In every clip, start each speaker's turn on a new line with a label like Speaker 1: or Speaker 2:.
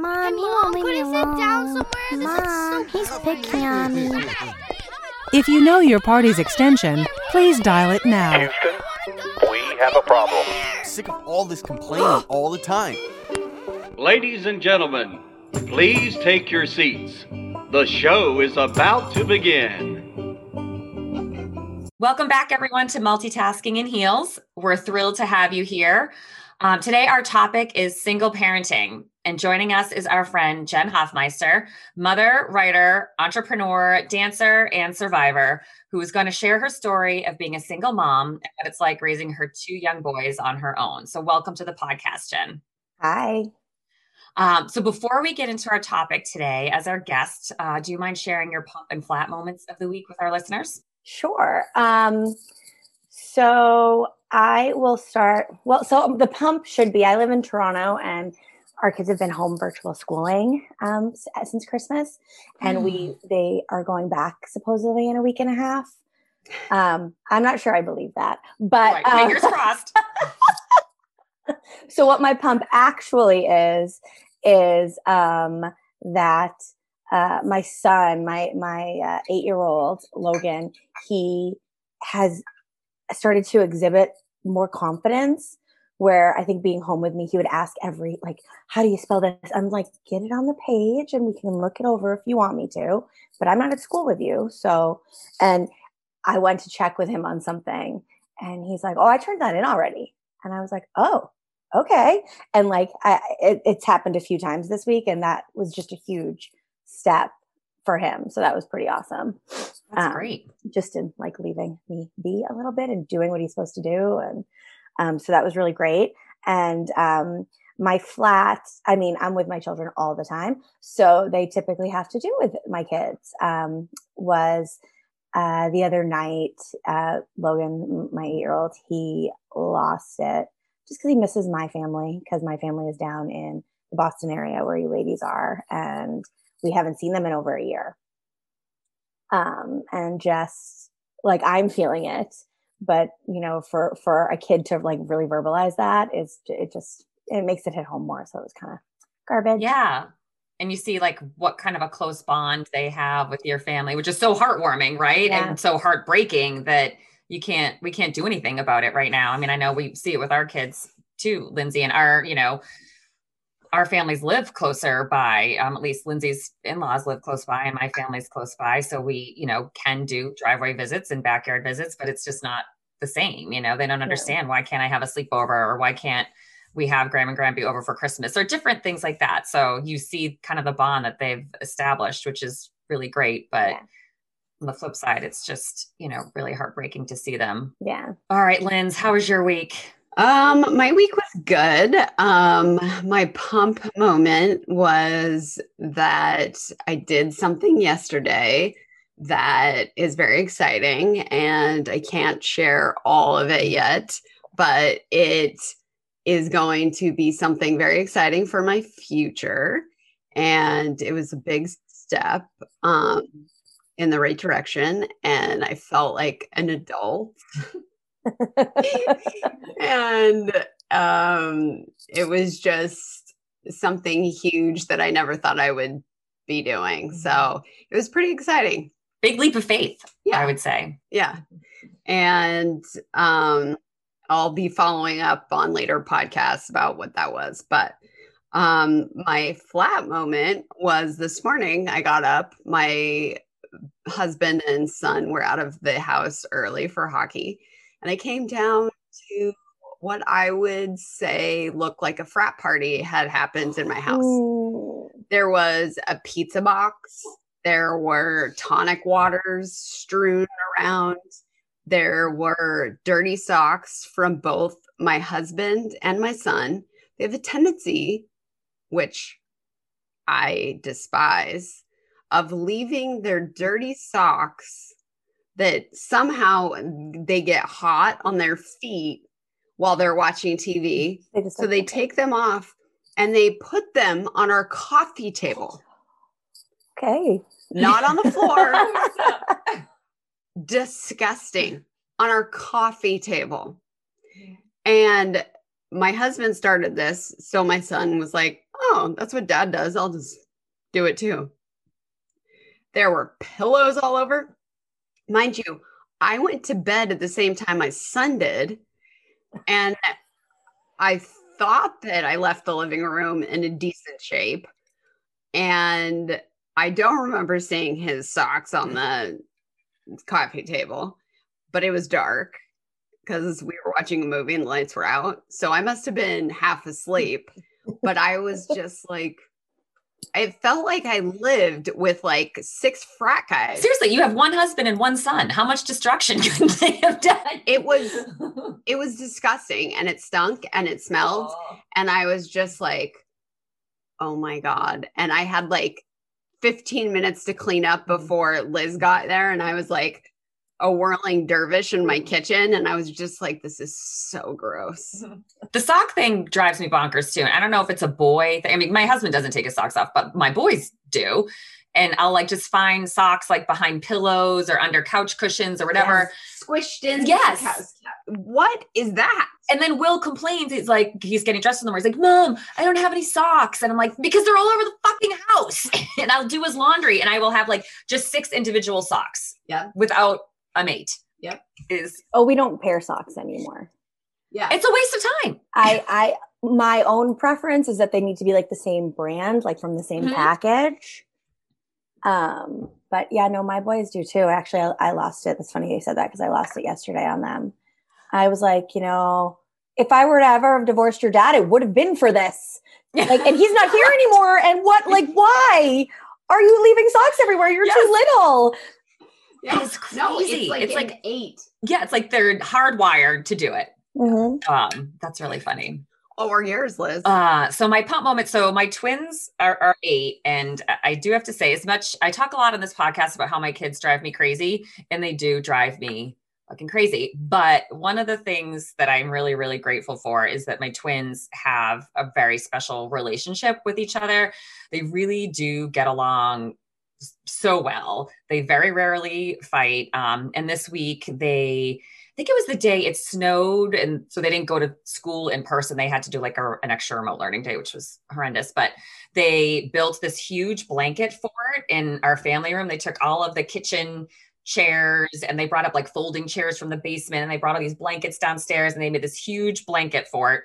Speaker 1: Mom, he won't leave me alone. Mom, he's picking on me.
Speaker 2: If you know your party's extension, please dial it now.
Speaker 3: Houston, we have a problem.
Speaker 4: Sick of all this complaining all the time.
Speaker 5: Ladies and gentlemen, please take your seats. The show is about to begin.
Speaker 6: Welcome back, everyone, to Multitasking in Heels. We're thrilled to have you here. Um, today, our topic is single parenting. And joining us is our friend Jen Hoffmeister, mother, writer, entrepreneur, dancer, and survivor, who is going to share her story of being a single mom and what it's like raising her two young boys on her own. So, welcome to the podcast, Jen.
Speaker 7: Hi.
Speaker 6: Um, so, before we get into our topic today, as our guest, uh, do you mind sharing your pump and flat moments of the week with our listeners?
Speaker 7: Sure. Um, so I will start. Well, so the pump should be. I live in Toronto, and our kids have been home virtual schooling um, since Christmas, and we
Speaker 6: Mm.
Speaker 7: they are going back supposedly in a week and a half. Um, I'm not sure I believe that, but
Speaker 6: Right,
Speaker 7: um,
Speaker 6: fingers crossed.
Speaker 7: so what my pump actually is is um, that uh, my son, my my uh, eight year old Logan, he has started to exhibit more confidence. Where I think being home with me, he would ask every like, "How do you spell this?" I'm like, "Get it on the page, and we can look it over if you want me to." But I'm not at school with you, so. And I went to check with him on something, and he's like, "Oh, I turned that in already," and I was like, "Oh, okay." And like, I, it, it's happened a few times this week, and that was just a huge step for him. So that was pretty awesome.
Speaker 6: That's
Speaker 7: Um,
Speaker 6: great.
Speaker 7: Just in like leaving me be a little bit and doing what he's supposed to do, and um, so that was really great. And um, my flat, I mean, I'm with my children all the time, so they typically have to do with my kids. Um, was uh, the other night, uh, Logan, my eight year old, he lost it just because he misses my family because my family is down in the Boston area where you ladies are, and we haven't seen them in over a year. Um, and just like I'm feeling it, but you know, for for a kid to like really verbalize that is it just it makes it hit home more. So it was kind of garbage.
Speaker 6: Yeah. And you see like what kind of a close bond they have with your family, which is so heartwarming, right?
Speaker 7: Yeah.
Speaker 6: And so heartbreaking that you can't we can't do anything about it right now. I mean, I know we see it with our kids too, Lindsey, and our, you know, our families live closer by. Um, at least Lindsey's in-laws live close by and my family's close by. So we, you know, can do driveway visits and backyard visits, but it's just not the same. You know, they don't understand why can't I have a sleepover or why can't we have Graham and Grampy over for Christmas or different things like that. So you see kind of the bond that they've established, which is really great. But
Speaker 7: Yeah.
Speaker 6: on the flip side, it's just, you know, really heartbreaking to see them.
Speaker 7: Yeah.
Speaker 6: All right, Linz, how was your week?
Speaker 8: Um, my week was good. Um, my pump moment was that I did something yesterday that is very exciting, and I can't share all of it yet, but it is going to be something very exciting for my future. And it was a big step um, in the right direction, and I felt like an adult and um, it was just something huge that I never thought I would be doing. So it was pretty exciting.
Speaker 6: Big leap of faith,
Speaker 8: Yeah.
Speaker 6: I would say.
Speaker 8: Yeah. And um, I'll be following up on later podcasts about what that was. But um, my flat moment was this morning. I got up. My husband and son were out of the house early for hockey. And I came down to what I would say looked like a frat party had happened in my house.
Speaker 7: Ooh.
Speaker 8: There was a pizza box. There were tonic waters strewn around. There were dirty socks from both my husband and my son. They have a tendency, which I despise, of leaving their dirty socks that somehow they get hot on their feet while they're watching TV.
Speaker 7: They
Speaker 8: So they take them off and they put them on our coffee table,
Speaker 7: okay.
Speaker 8: not on the floor. Disgusting on our coffee table. And my husband started this. So my son was like, oh, that's what dad does. I'll just do it too. There were pillows all over. Mind you, I went to bed at the same time my son did. And I thought that I left the living room in a decent shape. And I don't remember seeing his socks on the coffee table, but it was dark because we were watching a movie and the lights were out. So I must have been half asleep, but I was just like, I felt like I lived with like six frat guys.
Speaker 6: Seriously, you have one husband and one son. How much destruction could they have done?
Speaker 8: It was it was disgusting and it stunk and it smelled
Speaker 6: Oh.
Speaker 8: and I was just like oh my god and I had like 15 minutes to clean up mm-hmm. before Liz got there and I was like a whirling dervish in my kitchen and I was just like this is so gross.
Speaker 6: The sock thing drives me bonkers too. And I don't know if it's a boy thing. I mean, my husband doesn't take his socks off, but my boys do. And I'll like just find socks like behind pillows or under couch cushions or whatever.
Speaker 8: Squished in.
Speaker 6: Yes.
Speaker 8: What is that?
Speaker 6: And then Will complains. He's like, he's getting dressed in the morning. He's like, Mom, I don't have any socks. And I'm like, because they're all over the fucking house. and I'll do his laundry and I will have like just six individual socks.
Speaker 8: Yeah.
Speaker 6: Without a mate.
Speaker 8: Yep.
Speaker 6: Is
Speaker 7: Oh, we don't pair socks anymore.
Speaker 8: Yeah.
Speaker 6: it's a waste of time.
Speaker 7: I, I, my own preference is that they need to be like the same brand, like from the same
Speaker 6: Mhm.
Speaker 7: package. Um, but yeah, no, my boys do too. Actually, I, I lost it. That's funny you said that because I lost it yesterday on them. I was like, you know, if I were to ever have divorced your dad, it would have been for this. Like, and he's not here anymore. And what, like, why are you leaving socks everywhere? You're
Speaker 6: Yes.
Speaker 7: too little.
Speaker 8: Yeah.
Speaker 6: It's
Speaker 8: No,
Speaker 6: crazy.
Speaker 8: it's like
Speaker 6: It's like-
Speaker 8: eight.
Speaker 6: yeah, it's like they're hardwired to do it.
Speaker 7: Mhm.
Speaker 6: Um, that's really funny.
Speaker 8: Oh, or yours, Liz.
Speaker 6: Uh, so my pump moment. So my twins are, are eight, and I- I do have to say, as much I talk a lot on this podcast about how my kids drive me crazy, and they do drive me fucking crazy. But one of the things that I'm really, really grateful for is that my twins have a very special relationship with each other. They really do get along s- so well. They very rarely fight. Um, and this week they I think it was the day it snowed, and so they didn't go to school in person. They had to do like a, an extra remote learning day, which was horrendous. But they built this huge blanket fort in our family room. They took all of the kitchen chairs and they brought up like folding chairs from the basement, and they brought all these blankets downstairs, and they made this huge blanket fort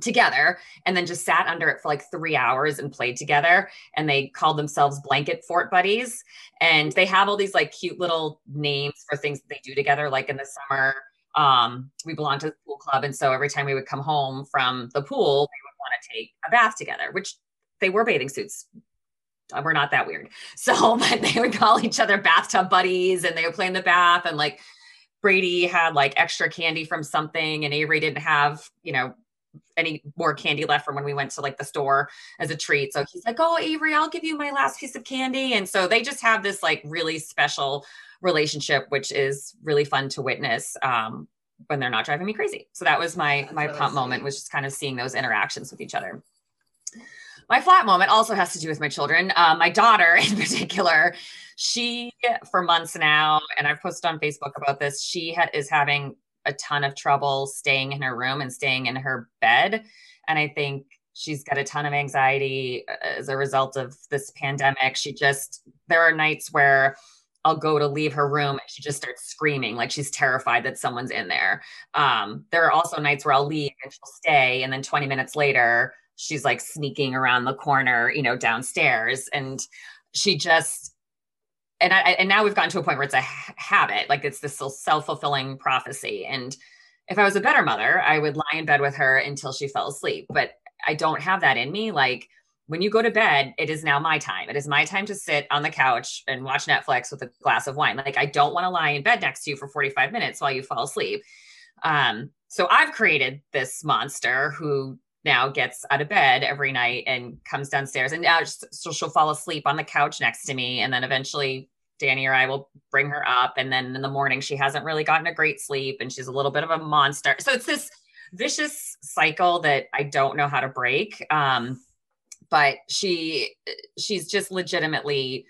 Speaker 6: together and then just sat under it for like three hours and played together. And they called themselves blanket fort buddies. And they have all these like cute little names for things that they do together like in the summer um we belong to the pool club. And so every time we would come home from the pool they would want to take a bath together which they were bathing suits. Uh, we're not that weird. So but they would call each other bathtub buddies and they would play in the bath. And like brady had like extra candy from something and avery didn't have you know any more candy left from when we went to like the store as a treat. So he's like, Oh, Avery, I'll give you my last piece of candy. And so they just have this like really special relationship, which is really fun to witness um, when they're not driving me crazy. So that was my
Speaker 8: That's
Speaker 6: my
Speaker 8: really
Speaker 6: pump moment
Speaker 8: sweet.
Speaker 6: was just kind of seeing those interactions with each other. My flat moment also has to do with my children. Uh, my daughter, in particular, she for months now, and I've posted on Facebook about this. She ha- is having a ton of trouble staying in her room and staying in her bed. And I think she's got a ton of anxiety uh, as a result of this pandemic. She just, there are nights where I'll go to leave her room and she just starts screaming like she's terrified that someone's in there. Um, there are also nights where I'll leave and she'll stay. And then 20 minutes later, she's like sneaking around the corner, you know, downstairs. And she just, and I, and now we've gotten to a point where it's a ha- habit, like it's this self fulfilling prophecy. And if I was a better mother, I would lie in bed with her until she fell asleep. But I don't have that in me. Like when you go to bed, it is now my time. It is my time to sit on the couch and watch Netflix with a glass of wine. Like I don't want to lie in bed next to you for 45 minutes while you fall asleep. Um, so I've created this monster who now gets out of bed every night and comes downstairs and now so she'll fall asleep on the couch next to me and then eventually Danny or I will bring her up and then in the morning she hasn't really gotten a great sleep and she's a little bit of a monster. So it's this vicious cycle that I don't know how to break. Um, but she she's just legitimately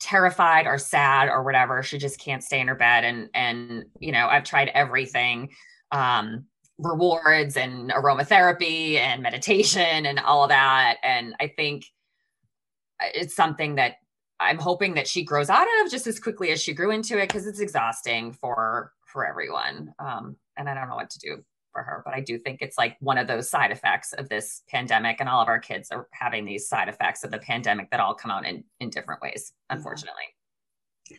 Speaker 6: terrified or sad or whatever. She just can't stay in her bed and and you know, I've tried everything um rewards and aromatherapy and meditation and all of that. And I think it's something that I'm hoping that she grows out of just as quickly as she grew into it because it's exhausting for for everyone. Um, and I don't know what to do for her, but I do think it's like one of those side effects of this pandemic, and all of our kids are having these side effects of the pandemic that all come out in in different ways, unfortunately.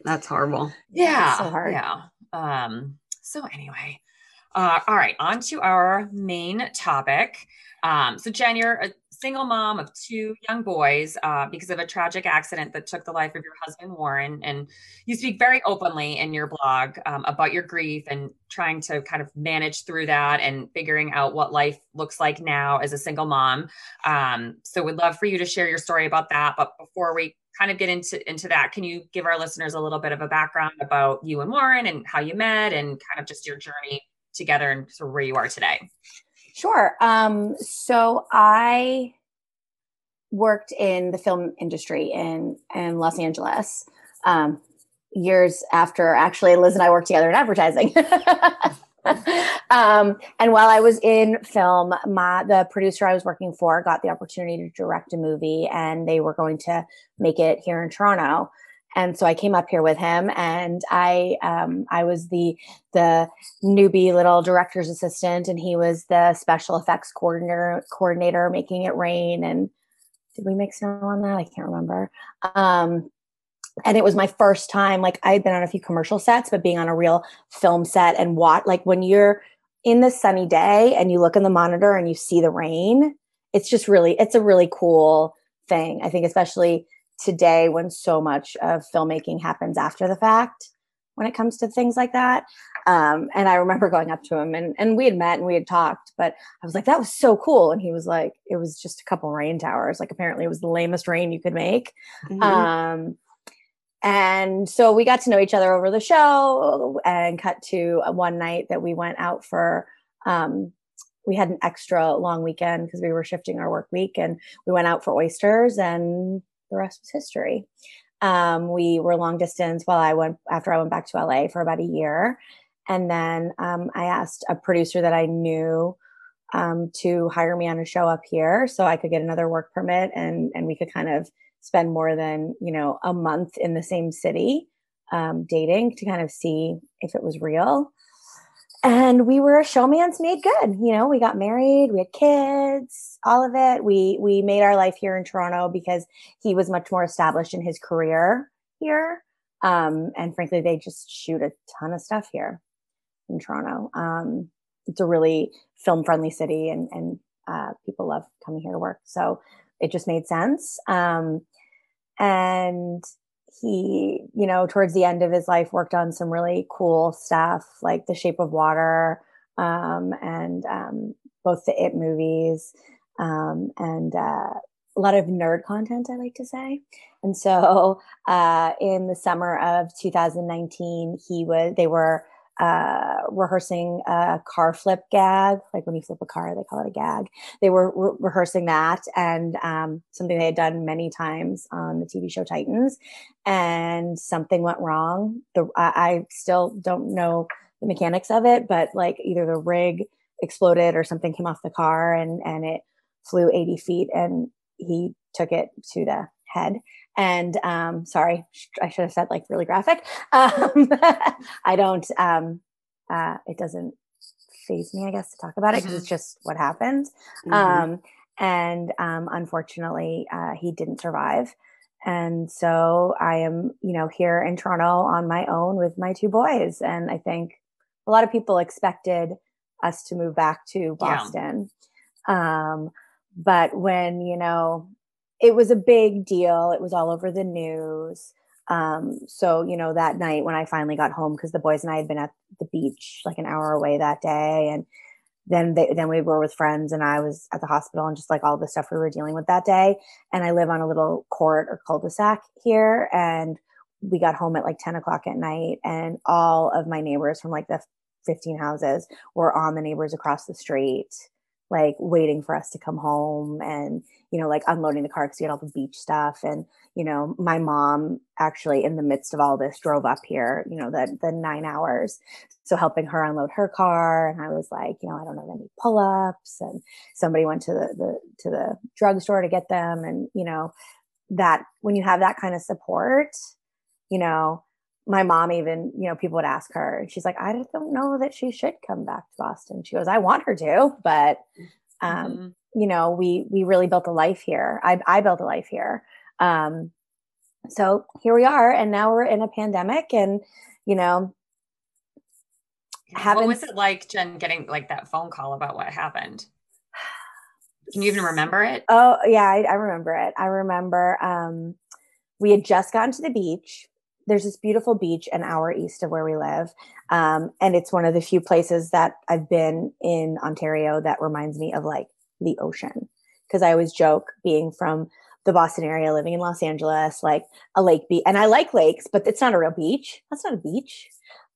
Speaker 8: That's horrible.
Speaker 6: Yeah,
Speaker 7: so hard.
Speaker 6: yeah. Um, so anyway, uh, all right, on to our main topic. Um, so Jen, you're a single mom of two young boys uh, because of a tragic accident that took the life of your husband Warren, and you speak very openly in your blog um, about your grief and trying to kind of manage through that and figuring out what life looks like now as a single mom. Um, so we'd love for you to share your story about that. But before we kind of get into into that, can you give our listeners a little bit of a background about you and Warren and how you met and kind of just your journey together and sort of where you are today?
Speaker 7: Sure. Um, so I worked in the film industry in in Los Angeles um, years after actually Liz and I worked together in advertising. um, and while I was in film, my the producer I was working for got the opportunity to direct a movie, and they were going to make it here in Toronto and so I came up here with him, and I um, I was the the newbie little director's assistant, and he was the special effects coordinator coordinator, making it rain. And did we make snow on that? I can't remember. Um, and it was my first time. Like I had been on a few commercial sets, but being on a real film set and what like when you're in the sunny day and you look in the monitor and you see the rain, it's just really it's a really cool thing. I think especially today when so much of filmmaking happens after the fact when it comes to things like that. Um, and I remember going up to him and, and we had met and we had talked, but I was like, that was so cool. And he was like, it was just a couple rain towers. Like apparently it was the lamest rain you could make. Mm-hmm. Um, and so we got to know each other over the show and cut to one night that we went out for, um, we had an extra long weekend because we were shifting our work week and we went out for oysters and the rest was history. Um, we were long distance while I went after I went back to LA for about a year. And then um, I asked a producer that I knew um, to hire me on a show up here so I could get another work permit and, and we could kind of spend more than, you know, a month in the same city um, dating to kind of see if it was real and we were a showmance made good you know we got married we had kids all of it. We we made our life here in toronto because he was much more established in his career here. Um, and frankly they just shoot a ton of stuff here in toronto. Um, it's a really film friendly city and and uh, people love coming here to work. So it just made sense. Um, and he, you know, towards the end of his life, worked on some really cool stuff like The Shape of Water um, and um, both the It movies um, and uh, a lot of nerd content, I like to say. And so, uh, in the summer of 2019, he was they were uh, rehearsing a car flip gag. Like when you flip a car, they call it a gag. They were re- rehearsing that and um, something they had done many times on the TV show Titans. And something went wrong. The I, I still don't know the mechanics of it, but like either the rig exploded or something came off the car and and it flew 80 feet and he took it to the head and um, sorry, I should have said like really graphic. Um, I don't. Um, uh, it doesn't phase me, I guess, to talk about it because mm-hmm. it's just what happened. Mm-hmm. Um, and um, unfortunately, uh, he didn't survive. And so I am, you know, here in Toronto on my own with my two boys. And I think a lot of people expected us to move back to Boston. Yeah. Um, but when, you know, it was a big deal. It was all over the news. Um, so, you know, that night when I finally got home, because the boys and I had been at the beach like an hour away that day. And then they, then we were with friends and I was at the hospital and just like all the stuff we were dealing with that day. And I live on a little court or cul-de-sac here. And we got home at like 10 o'clock at night and all of my neighbors from like the 15 houses were on the neighbors across the street like waiting for us to come home and you know like unloading the car because we had all the beach stuff. And you know my mom actually in the midst of all this drove up here you know the the nine hours. So helping her unload her car and i was like you know i don't have any pull-ups. And somebody went to the, the to the drugstore to get them. And you know that when you have that kind of support you know my mom even you know people would ask her and she's like i don't know that she should come back to boston she goes i want her to but um
Speaker 6: Mhm.
Speaker 7: you know we we really built a life here i i built a life here um so here we are and now we're in a pandemic and you know
Speaker 6: what was it like, Jen, getting like that phone call about what happened? Can you even remember it?
Speaker 7: Oh yeah, I, I remember it. I remember um, we had just gotten to the beach. There's this beautiful beach an hour east of where we live, um, and it's one of the few places that I've been in Ontario that reminds me of like the ocean. Because I always joke, being from the Boston area, living in Los Angeles, like a lake beach, and I like lakes, but it's not a real beach. That's not a beach.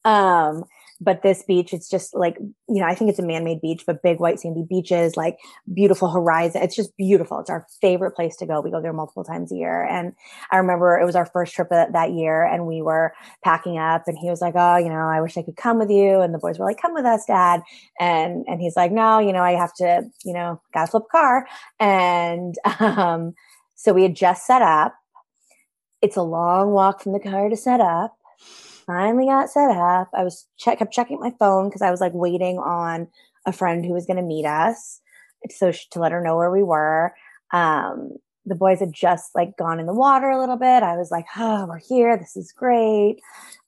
Speaker 7: Um, but this beach, it's just like you know, I think it's a man-made beach, but big white sandy beaches, like beautiful horizon. It's just beautiful. It's our favorite place to go. We go there multiple times a year. And I remember it was our first trip that, that year and we were packing up and he was like, Oh, you know, I wish I could come with you. And the boys were like, come with us, dad. And, and he's like, no, you know, I have to, you know, gotta flip a car. And, um, so we had just set up. It's a long walk from the car to set up finally got set up. I was check kept checking my phone because I was like waiting on a friend who was going to meet us, so sh- to let her know where we were. Um, the boys had just like gone in the water a little bit. I was like, "Oh, we're here. This is great."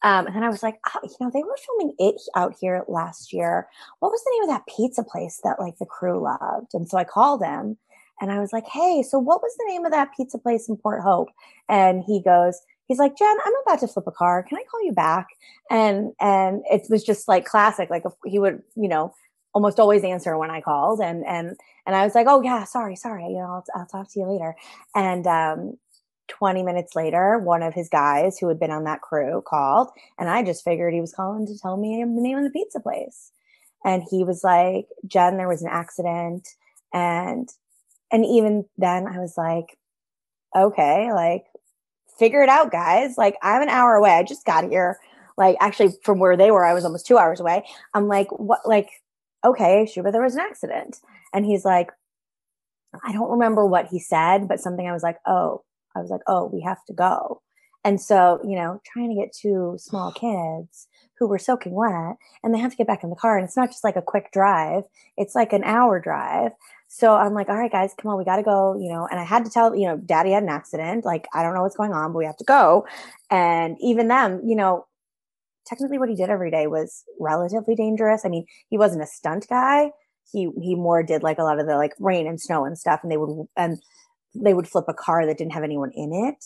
Speaker 7: Um, and then I was like, oh, "You know, they were filming it out here last year. What was the name of that pizza place that like the crew loved?" And so I called him. And I was like, hey, so what was the name of that pizza place in Port Hope? And he goes, he's like, Jen, I'm about to flip a car. Can I call you back? And and it was just like classic. Like he would, you know, almost always answer when I called. And and and I was like, oh yeah, sorry, sorry. You know, I'll, I'll talk to you later. And um, 20 minutes later, one of his guys who had been on that crew called, and I just figured he was calling to tell me the name of the pizza place. And he was like, Jen, there was an accident. And and even then I was like, okay, like figure it out, guys. Like I'm an hour away. I just got here. Like actually from where they were, I was almost two hours away. I'm like, what like, okay, Shuba, there was an accident. And he's like, I don't remember what he said, but something I was like, oh, I was like, oh, we have to go. And so, you know, trying to get two small kids who were soaking wet and they have to get back in the car. And it's not just like a quick drive, it's like an hour drive. So I'm like, all right, guys, come on, we got to go, you know. And I had to tell, you know, daddy had an accident. Like, I don't know what's going on, but we have to go. And even them, you know, technically what he did every day was relatively dangerous. I mean, he wasn't a stunt guy. He he more did like a lot of the like rain and snow and stuff, and they would and they would flip a car that didn't have anyone in it.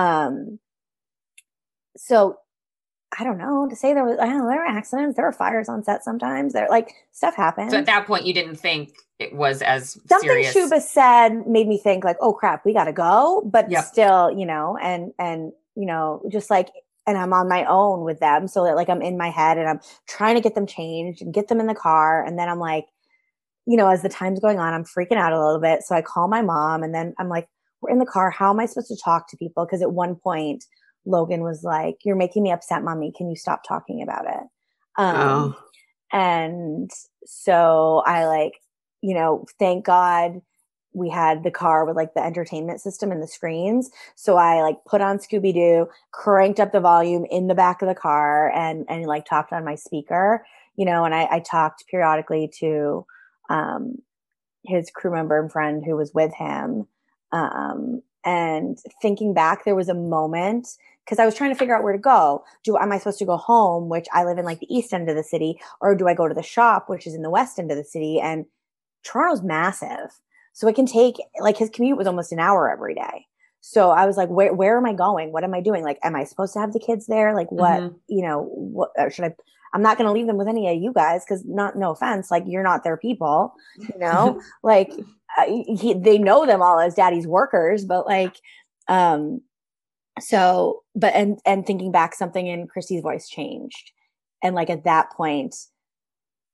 Speaker 7: Um, so I don't know to say there was. I don't know there were accidents. There were fires on set sometimes. There like stuff happened.
Speaker 6: So at that point, you didn't think it was as
Speaker 7: Something
Speaker 6: serious.
Speaker 7: Shuba said made me think like, oh crap, we got to go. But
Speaker 6: Yep.
Speaker 7: still, you know, and and you know, just like, and I'm on my own with them, so that like I'm in my head and I'm trying to get them changed and get them in the car, and then I'm like, you know, as the time's going on, I'm freaking out a little bit. So I call my mom, and then I'm like, we're in the car. How am I supposed to talk to people? Because at one point, Logan was like, "You're making me upset, mommy. Can you stop talking about it?" Um,
Speaker 8: Oh.
Speaker 7: and so I like, you know, thank God we had the car with like the entertainment system and the screens. So I like put on Scooby Doo, cranked up the volume in the back of the car, and and like talked on my speaker, you know, and I, I talked periodically to um, his crew member and friend who was with him. Um, and thinking back, there was a moment because I was trying to figure out where to go. Do am I supposed to go home, which I live in like the east end of the city, or do I go to the shop, which is in the west end of the city? And Toronto's massive, so it can take like his commute was almost an hour every day. So I was like, where where am I going? What am I doing? Like, am I supposed to have the kids there? Like, what
Speaker 6: Mhm.
Speaker 7: you know? What should I? I'm not going to leave them with any of you guys because not no offense, like you're not their people, you know. like uh, he, they know them all as daddy's workers, but like, um, so but and and thinking back, something in Christy's voice changed, and like at that point,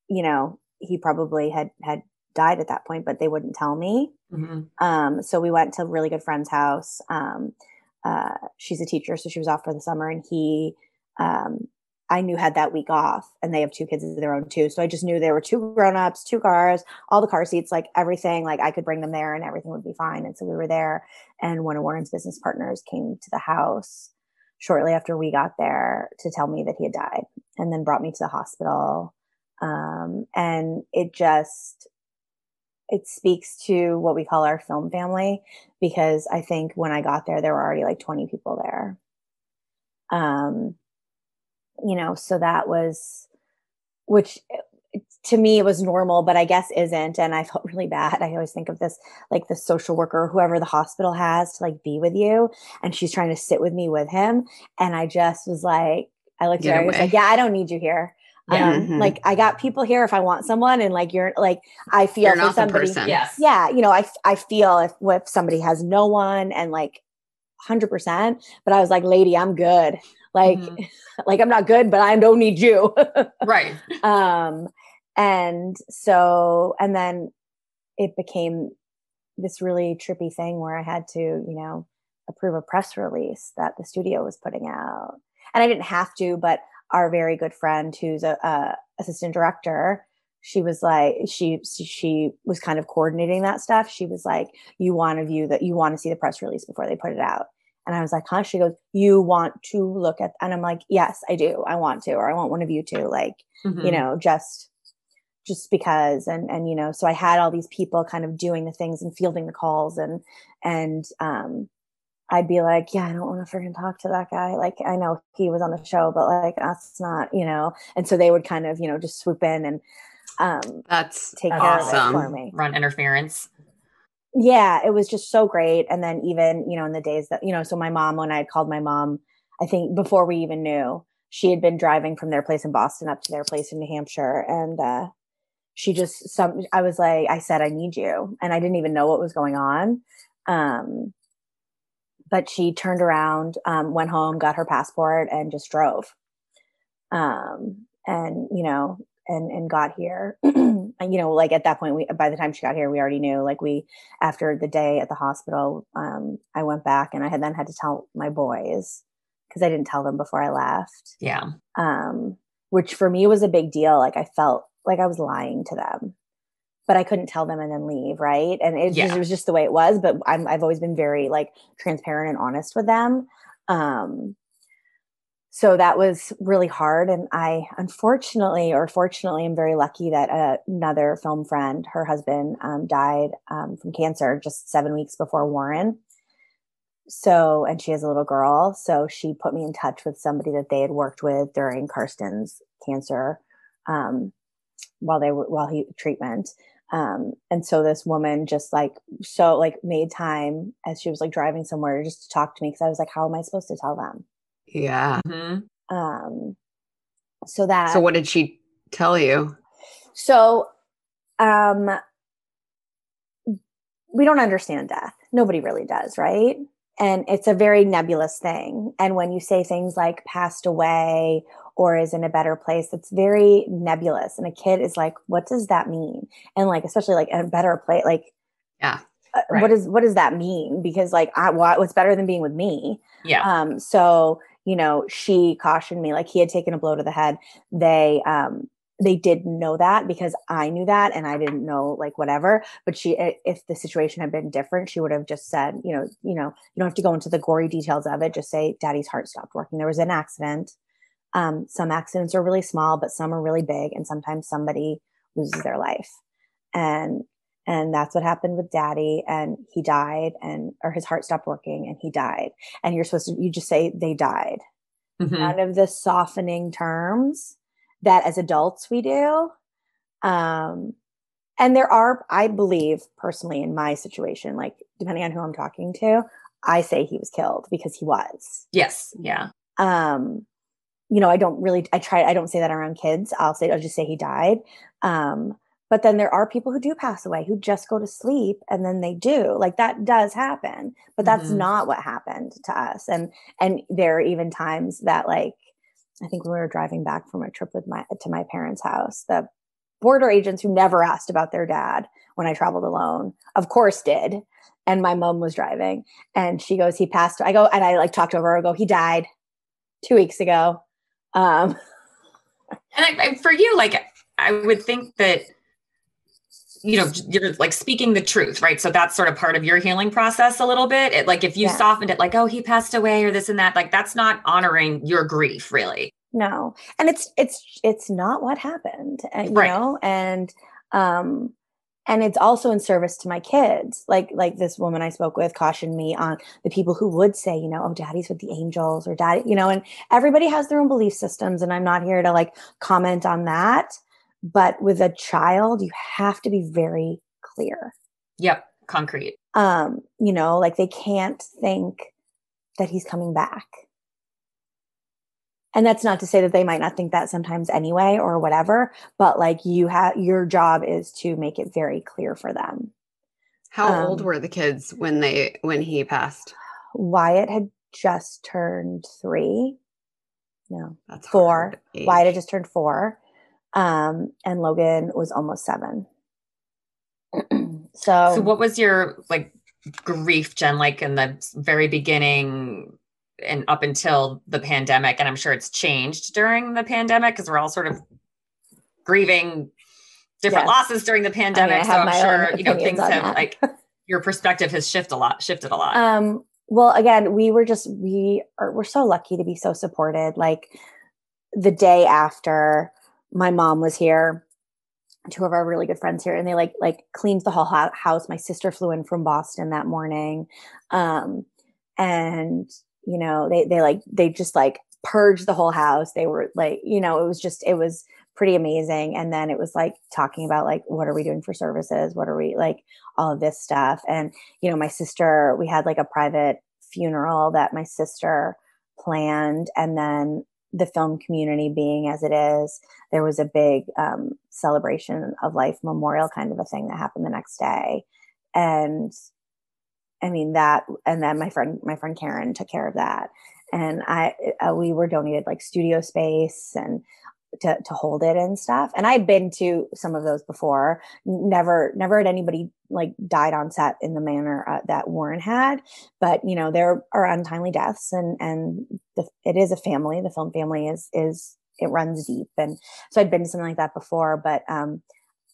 Speaker 7: you know, he probably had had died at that point, but they wouldn't tell me.
Speaker 6: Mhm.
Speaker 7: Um, so we went to a really good friend's house. Um, uh, she's a teacher, so she was off for the summer, and he, um, I knew had that week off, and they have two kids of their own too. So I just knew there were two grown-ups, two cars, all the car seats, like everything, like I could bring them there, and everything would be fine. And so we were there, and one of Warren's business partners came to the house shortly after we got there to tell me that he had died, and then brought me to the hospital. Um, and it just it speaks to what we call our film family because I think when I got there, there were already like 20 people there. Um, you know, so that was, which eh, to me it was normal, but I guess isn't. And I felt really bad. I always think of this like the social worker, whoever the hospital has to like be with you, and she's trying to sit with me with him. And I just was like, I looked
Speaker 8: Get
Speaker 7: at her, I was like, yeah, I don't need you here.
Speaker 6: Yeah.
Speaker 7: Um,
Speaker 8: Mhm.
Speaker 7: Like I got people here if I want someone, and like you're like I feel
Speaker 8: You're
Speaker 7: for
Speaker 8: not
Speaker 7: somebody.
Speaker 8: person.
Speaker 6: Yes.
Speaker 7: Yeah, you know, I I feel if if somebody has no one and like hundred percent, but I was like, lady, I'm good. Like,
Speaker 6: Mhm.
Speaker 7: like I'm not good, but I don't need you.
Speaker 6: Right.
Speaker 7: um, and so and then it became this really trippy thing where I had to, you know, approve a press release that the studio was putting out, and I didn't have to, but our very good friend who's a, a assistant director she was like she she was kind of coordinating that stuff. She was like you want to view that you want to see the press release before they put it out. And i was like huh? She goes you want to look at and i'm like yes i do. I want to or i want one of you to like
Speaker 6: Mhm.
Speaker 7: you know just just because and and you know so i had all these people kind of doing the things and fielding the calls and and um i'd be like yeah i don't want to freaking talk to that guy. Like i know he was on the show but like that's not you know and so they would kind of you know just swoop in and um
Speaker 8: That's
Speaker 7: take
Speaker 6: That's
Speaker 7: care of it for me.
Speaker 6: Run interference.
Speaker 7: yeah it was just so great and then even you know in the days that you know so my mom when i had called my mom i think before we even knew she had been driving from their place in boston up to their place in new hampshire and uh she just some i was like i said i need you and i didn't even know what was going on um but she turned around um went home got her passport and just drove. Um and you know and and got here. And you know like at that point we by the time she got here we already knew like we after the day at the hospital um i went back and i had then had to tell my boys because i didn't tell them before i left.
Speaker 6: Yeah.
Speaker 7: um which for me was a big deal. Like i felt like i was lying to them but i couldn't tell them and then leave right? And it, just, it was just the way it was but I'm, i've always been very like transparent and honest with them. Um so that was really hard and i unfortunately or fortunately i'm very lucky that uh, another film friend her husband um, died um, from cancer just seven weeks before warren. So and she has a little girl so she put me in touch with somebody that they had worked with during karsten's cancer um, while they were while he treatment um, and so this woman just like so like made time as she was like driving somewhere just to talk to me because i was like how am i supposed to tell them
Speaker 8: yeah.
Speaker 6: Mhm.
Speaker 7: um so that
Speaker 8: So what did she tell you?
Speaker 7: so um we don't understand death nobody really does right and it's a very nebulous thing and when you say things like passed away or is in a better place it's very nebulous and a kid is like what does that mean and like especially like in a better place like
Speaker 8: Yeah.
Speaker 7: uh,
Speaker 6: Right.
Speaker 7: what does what does that mean because like I, what's better than being with me
Speaker 6: Yeah.
Speaker 7: um, so you know, she cautioned me like he had taken a blow to the head. They um they didn't know that because I knew that and I didn't know like whatever. But she, if the situation had been different, she would have just said, you know, you know, you don't have to go into the gory details of it. Just say, "Daddy's heart stopped working. There was an accident." Um, some accidents are really small, but some are really big, and sometimes somebody loses their life, and and that's what happened with Daddy. And he died, and or his heart stopped working, and he died. And you're supposed to, you just say they died
Speaker 6: Mhm.
Speaker 7: none of the softening terms that as adults we do. Um, and there are, I believe personally in my situation, like depending on who I'm talking to, I say he was killed because he was.
Speaker 6: Yes. Yeah.
Speaker 7: Um, you know, I don't really, I try, I don't say that around kids. I'll say, I'll just say he died. Um, but then there are people who do pass away who just go to sleep and then they do like that does happen but that's
Speaker 6: Mhm.
Speaker 7: not what happened to us and and there are even times that like i think when we were driving back from a trip with my to my parents house the border agents who never asked about their dad when I traveled alone, of course did. And my mom was driving and she goes, he passed. I go, and I like talked over, I go, he died two weeks ago. Um,
Speaker 6: and I, I, for you, like, I would think that, you know, you're like speaking the truth, right? So that's sort of part of your healing process a little bit. It, like, if you yeah. softened it, like, oh, he passed away or this and that, like, that's not honoring your grief, really.
Speaker 7: No. And it's, it's, it's not what happened, and, uh, you right. know, and, um, and it's also in service to my kids like like this woman i spoke with cautioned me on the people who would say you know oh daddy's with the angels or daddy you know and everybody has their own belief systems and i'm not here to like comment on that. But with a child you have to be very clear.
Speaker 6: Yep concrete.
Speaker 7: Um you know like they can't think that he's coming back and that's not to say that they might not think that sometimes anyway or whatever but like you have your job is to make it very clear for them.
Speaker 8: How um, old were the kids when they when he passed?
Speaker 7: Wyatt had just turned three. No that's four. wyatt had just turned four um and logan was almost seven. So
Speaker 6: so what was your like grief jen like in the very beginning and up until the pandemic and i'm sure it's changed during the pandemic because we're all sort of grieving different yes. losses during the pandemic I mean, so i'm sure you know things have that. like your perspective has shifted a lot shifted a lot
Speaker 7: um well again we were just we are we're so lucky to be so supported like the day after my mom was here two of our really good friends here and they like like cleaned the whole house my sister flew in from boston that morning um and you know they they like they just like purged the whole house. They were like you know it was just it was pretty amazing. And then it was like talking about like what are we doing for services? What are we like all of this stuff? And you know my sister we had like a private funeral that my sister planned. And then the film community being as it is there was a big um, celebration of life memorial kind of a thing that happened the next day. And I mean that, and then my friend, my friend Karen took care of that, and I, uh, we were donated like studio space and to to hold it and stuff. And I'd been to some of those before. Never, never had anybody like died on set in the manner uh, that Warren had. But you know, there are untimely deaths, and and the, it is a family. The film family is is it runs deep, and so I'd been to something like that before, but um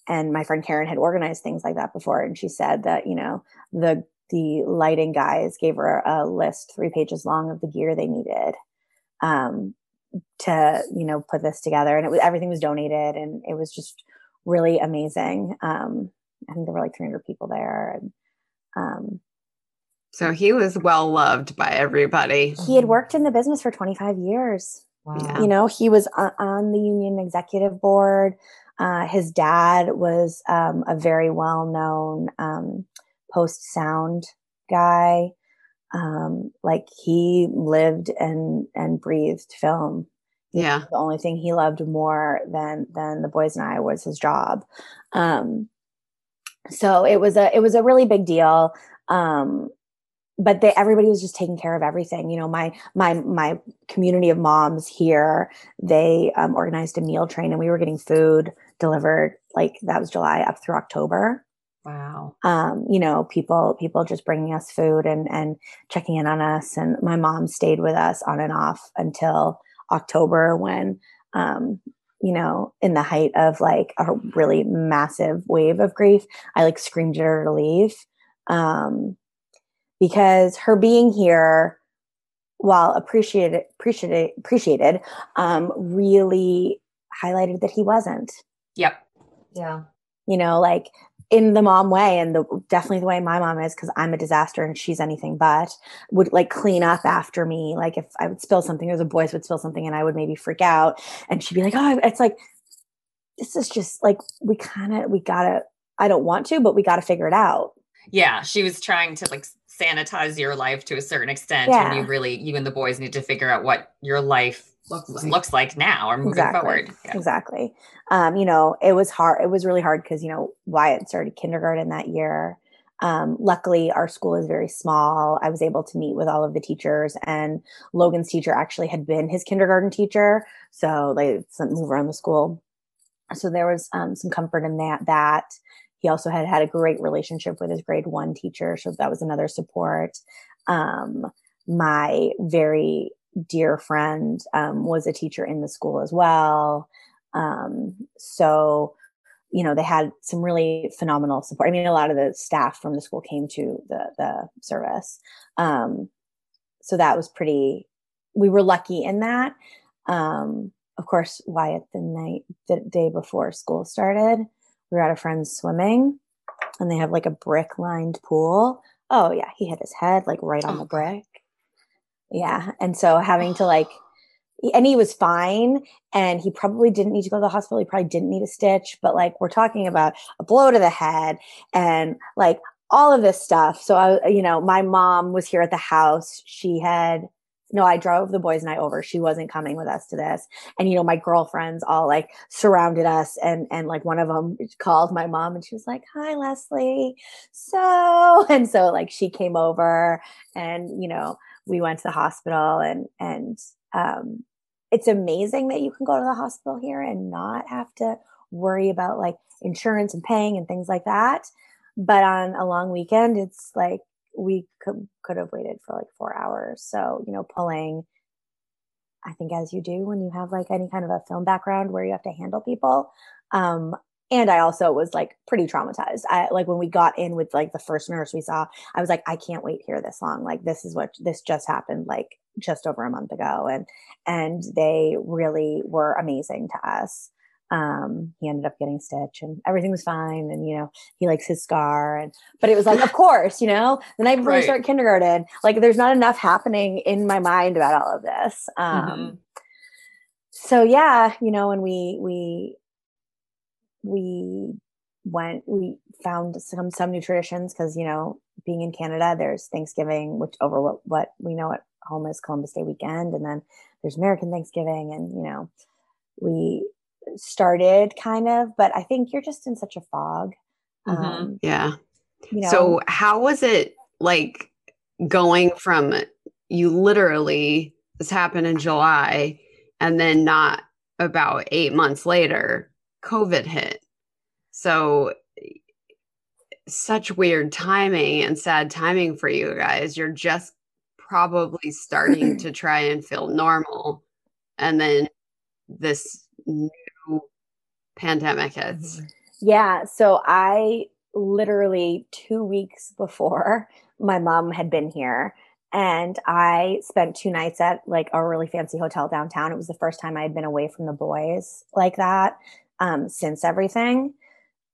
Speaker 7: and my friend Karen had organized things like that before. And she said that, you know, the the lighting guys gave her a list three pages long of the gear they needed um, to you know put this together. And it was everything was donated and it was just really amazing. Um, i think there were like 300 people there and um,
Speaker 8: so he was well loved by everybody.
Speaker 7: he had worked in the business for 25 years. Wow. you know he was on the union executive board. Uh, his dad was um, a very well known um, post sound guy. Um, like he lived and and breathed film.
Speaker 8: Yeah.
Speaker 7: The only thing he loved more than than the boys and I was his job. Um, so it was a it was a really big deal. Um, but they everybody was just taking care of everything you know my my my community of moms here they um, organized a meal train and we were getting food delivered like that was july up through october
Speaker 6: Wow.
Speaker 7: Um, you know, people people just bringing us food and and checking in on us. And my mom stayed with us on and off until October when um, you know, in the height of like a really massive wave of grief, I like screamed at her to leave. Um, because her being here, while appreciated appreciated appreciated, um, really highlighted that he wasn't.
Speaker 6: Yep. Yeah.
Speaker 7: You know, like in the mom way and the definitely the way my mom is because i'm a disaster and she's anything but would like clean up after me like if i would spill something or the boys would spill something and i would maybe freak out and she'd be like oh it's like this is just like we kind of we gotta i don't want to but we gotta figure it out
Speaker 6: yeah she was trying to like sanitize your life to a certain extent yeah. and you really you and the boys need to figure out what your life looks like, looks like now or moving
Speaker 7: exactly.
Speaker 6: forward.
Speaker 7: Yeah. Exactly. Um, you know, it was hard. It was really hard because, you know, Wyatt started kindergarten that year. Um, luckily, our school is very small. I was able to meet with all of the teachers, and Logan's teacher actually had been his kindergarten teacher. So they sent move around the school. so there was um, some comfort in that that he also had had a great relationship with his grade one teacher so that was another support um, my very dear friend um, was a teacher in the school as well. Um, so you know they had some really phenomenal support. I mean a lot of the staff from the school came to the the service. Um, so that was pretty we were lucky in that. Um, of course wyatt the night the day before school started we were at a friend's swimming and they have like a brick lined pool. Oh yeah he hit his head like right on
Speaker 6: Oh,
Speaker 7: the brick yeah and so having to like and he was fine and he probably didn't need to go to the hospital he probably didn't need a stitch but like we're talking about a blow to the head and like all of this stuff. So i you know my mom was here at the house she had no i drove the boys and i over she wasn't coming with us to this and you know my girlfriends all like surrounded us and and like one of them called my mom and she was like hi leslie. So and so like she came over and you know we went to the hospital and and um it's amazing that you can go to the hospital here and not have to worry about like insurance and paying and things like that. But on a long weekend it's like we could could have waited for like four hours. So you know pulling i think as you do when you have like any kind of a film background where you have to handle people um and i also was like pretty traumatized. I like when we got in with like the first nurse we saw i was like i can't wait here this long. Like this is what this just happened like just over a month ago. And and they really were amazing to us. Um he ended up getting stitch and everything was fine. And you know he likes his scar. And but it was like of course you know? The night before
Speaker 6: Right.
Speaker 7: start kindergarten like there's not enough happening in my mind about all of this. Um
Speaker 6: Mhm.
Speaker 7: so yeah you know and we we we went we found some some new traditions because you know being in canada there's thanksgiving which over what what we know at home is columbus day weekend and then there's american thanksgiving and you know we started kind of but i think you're just in such a fog
Speaker 6: Mhm.
Speaker 7: um
Speaker 8: Yeah.
Speaker 7: you know
Speaker 8: So how was it like going from you literally this happened in July and then not about 8 months later COVID hit. So such weird timing and sad timing for you guys. You're just probably starting to try and feel normal and then this new pandemic hits.
Speaker 7: Yeah. So I literally two weeks before my mom had been here and I spent two nights at like a really fancy hotel downtown. It was the first time I had been away from the boys like that um, since everything.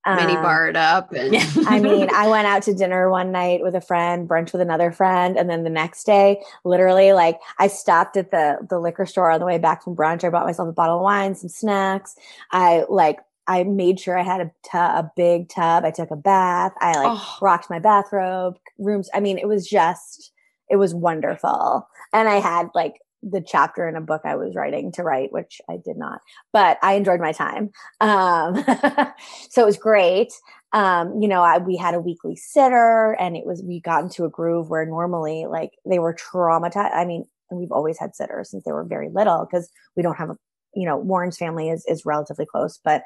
Speaker 8: Mini
Speaker 7: Um,
Speaker 8: barred up and
Speaker 7: I mean, I went out to dinner one night with a friend, brunch with another friend, and then the next day, literally, like I stopped at the the liquor store on the way back from brunch. I bought myself a bottle of wine, some snacks. I like I made sure I had a tu- a big tub. I took a bath. I like
Speaker 6: Oh.
Speaker 7: rocked my bathrobe, rooms. I mean, it was just it was wonderful. And I had like the chapter in a book I was writing to write, which I did not, but I enjoyed my time. Um, so it was great. Um, you know, I, we had a weekly sitter and it was, we got into a groove where normally like they were traumatized. I mean, we've always had sitters since they were very little because we don't have a, you know, Warren's family is, is relatively close, but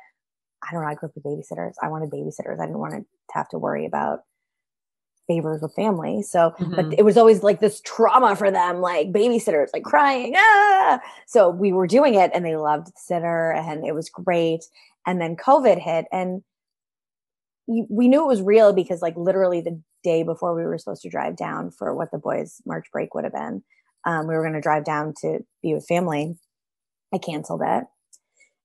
Speaker 7: I don't know. I grew up with babysitters. I wanted babysitters. I didn't want to have to worry about favors with family. So, but
Speaker 6: Mhm.
Speaker 7: it was always like this trauma for them, like babysitters, like crying. Ah! So we were doing it and they loved the sitter and it was great. And then COVID hit and we knew it was real because like literally the day before we were supposed to drive down for what the boys March break would have been, um, we were going to drive down to be with family. I canceled it.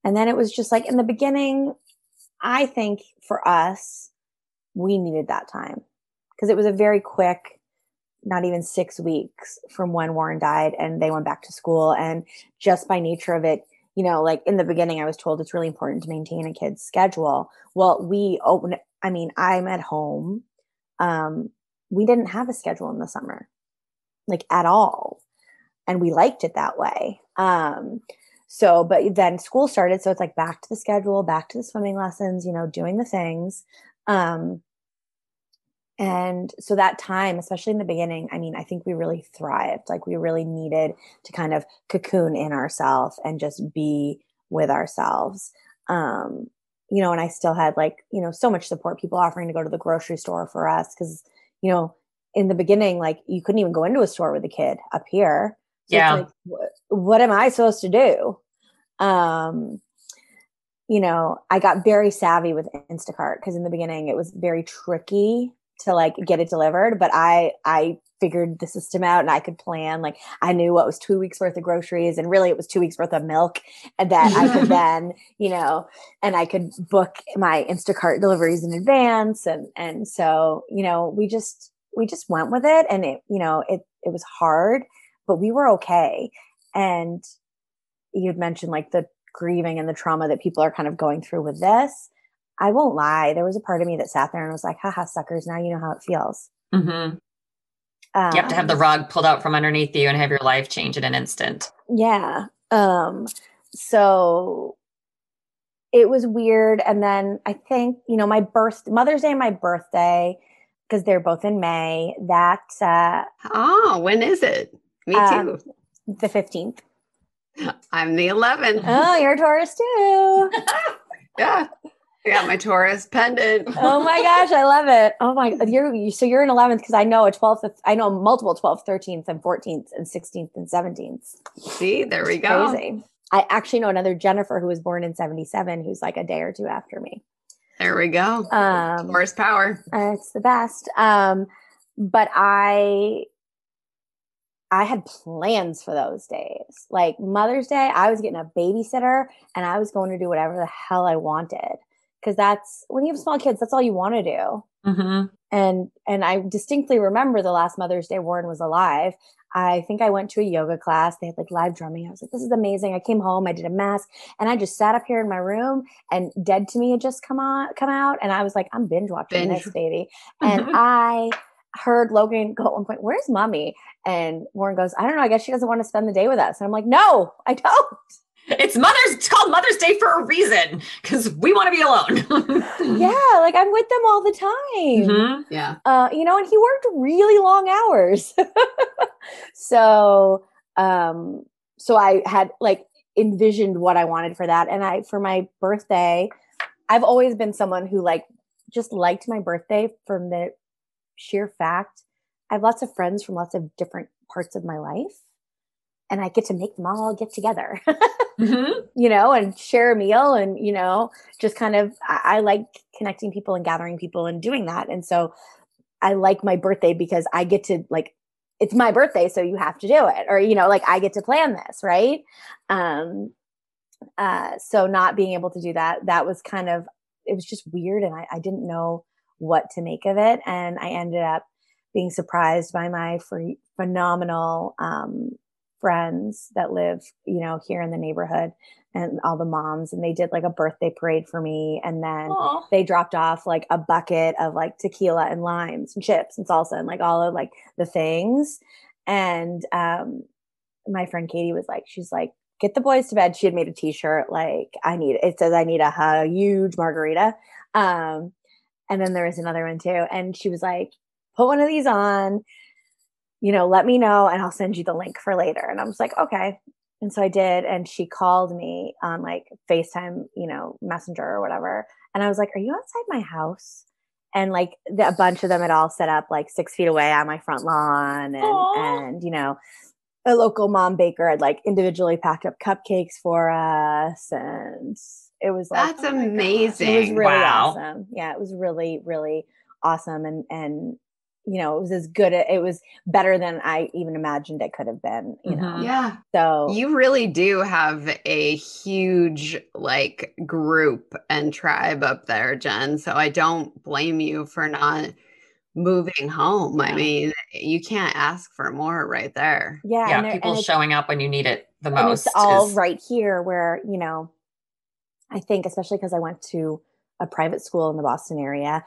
Speaker 7: And then it was just like in the beginning, I think for us, we needed that time because it was a very quick, not even six weeks from when Warren died and they went back to school. And just by nature of it, you know, like in the beginning, I was told it's really important to maintain a kid's schedule. Well, we open, I mean, I'm at home. Um, we didn't have a schedule in the summer, like at all. And we liked it that way. Um, so, but then school started. So it's like back to the schedule, back to the swimming lessons, you know, doing the things. Um, and so that time, especially in the beginning, I mean, I think we really thrived. Like we really needed to kind of cocoon in ourselves and just be with ourselves. Um, you know, and I still had like, you know, so much support, people offering to go to the grocery store for us. Cause, you know, in the beginning, like you couldn't even go into a store with a kid up here. So
Speaker 6: Yeah.
Speaker 7: Like, what, what am I supposed to do? Um, you know, I got very savvy with Instacart because in the beginning it was very tricky to like get it delivered, but I I figured the system out and I could plan. Like I knew what was two weeks worth of groceries and really it was two weeks worth of milk and that I could then, you know, and I could book my Instacart deliveries in advance. And and so, you know, we just we just went with it and it, you know, it it was hard, but we were okay. And you'd mentioned like the grieving and the trauma that people are kind of going through with this. I won't lie. There was a part of me that sat there and was like, haha, suckers. Now you know how it feels.
Speaker 6: Mhm. You have to have the
Speaker 7: Um,
Speaker 6: rug pulled out from underneath you and have your life change in an instant.
Speaker 7: Yeah. Um, so it was weird. And then I think, you know, my birth, Mother's Day and my birthday, because they're both in May, that uh,
Speaker 8: Oh, when is it? Me
Speaker 7: Um,
Speaker 8: too.
Speaker 7: the 15th.
Speaker 8: I'm the 11th.
Speaker 7: Oh, you're a Taurus too.
Speaker 8: Yeah. I got my Taurus pendant.
Speaker 7: oh my gosh, I love it. Oh my, you're you, so you're in 11th because I know a 12th, I know multiple 12th, 13th, and 14th, and 16th, and 17th.
Speaker 8: See, there we go.
Speaker 7: Crazy. I actually know another Jennifer who was born in 77 who's like a day or two after me.
Speaker 8: There we go.
Speaker 7: Um,
Speaker 8: Taurus power.
Speaker 7: Uh, it's the best. Um, but I, I had plans for those days. Like Mother's Day, I was getting a babysitter and I was going to do whatever the hell I wanted. Cause that's when you have small kids, that's all you want to do.
Speaker 6: hmm
Speaker 7: And, and I distinctly remember the last Mother's Day Warren was alive. I think I went to a yoga class. They had like live drumming. I was like, this is amazing. I came home, I did a mask and I just sat up here in my room and Dead to Me had just come on, come out. And I was like, I'm binge watching
Speaker 8: Binge.
Speaker 7: this baby. And I heard Logan go at one point, where's mommy? And Warren goes, I don't know. I guess she doesn't want to spend the day with us. And I'm like, no, I don't.
Speaker 6: It's Mother's. It's called Mother's Day for a reason because we want to be alone.
Speaker 7: Yeah. Like I'm with them all the time.
Speaker 6: Mhm.
Speaker 8: Yeah.
Speaker 7: uh, you know, and he worked really long hours. so, um, so I had like envisioned what I wanted for that. And I, for my birthday, I've always been someone who like just liked my birthday from the sheer fact I have lots of friends from lots of different parts of my life. And I get to make them all get together,
Speaker 6: Mhm.
Speaker 7: you know, and share a meal and, you know, just kind of, I, I like connecting people and gathering people and doing that. And so I like my birthday because I get to like it's my birthday so you have to do it or you know like I get to plan this, right? Um uh so not being able to do that that was kind of it was just weird and I, I didn't know what to make of it and I ended up being surprised by my free, phenomenal um friends that live, you know, here in the neighborhood and all the moms and they did like a birthday parade for me and then
Speaker 6: Aw.
Speaker 7: they dropped off like a bucket of like tequila and limes and chips and salsa and like all of like the things. And um my friend Katie was like, she's like, get the boys to bed. She had made a t-shirt like I need it says I need a, hu- huge margarita. Um and then there was another one too. And she was like, put one of these on, you know, let me know and I'll send you the link for later. And I was like, okay. And so I did. And she called me on like FaceTime, you know, messenger or whatever. And I was like, are you outside my house? And like the, a bunch of them had all set up like six feet away on my front lawn. And, and, you know, a local mom baker had like individually packed up cupcakes for us. And it was like,
Speaker 8: That's
Speaker 7: oh gosh. It was really
Speaker 6: Wow.
Speaker 7: awesome. Yeah, it was really, really awesome. And, and, you know, it was as good. It was better than I even imagined it could have been, you know?
Speaker 6: Mhm.
Speaker 8: Yeah.
Speaker 7: So
Speaker 8: You really do have a huge like group and tribe up there, Jen. So I don't blame you for not moving home. I mean, you can't ask for more right there.
Speaker 7: yeah,
Speaker 6: Yeah, people showing up when you need it the most.
Speaker 7: it's all
Speaker 6: is-
Speaker 7: right here where, you know, I think, especially because I went to a private school in the Boston area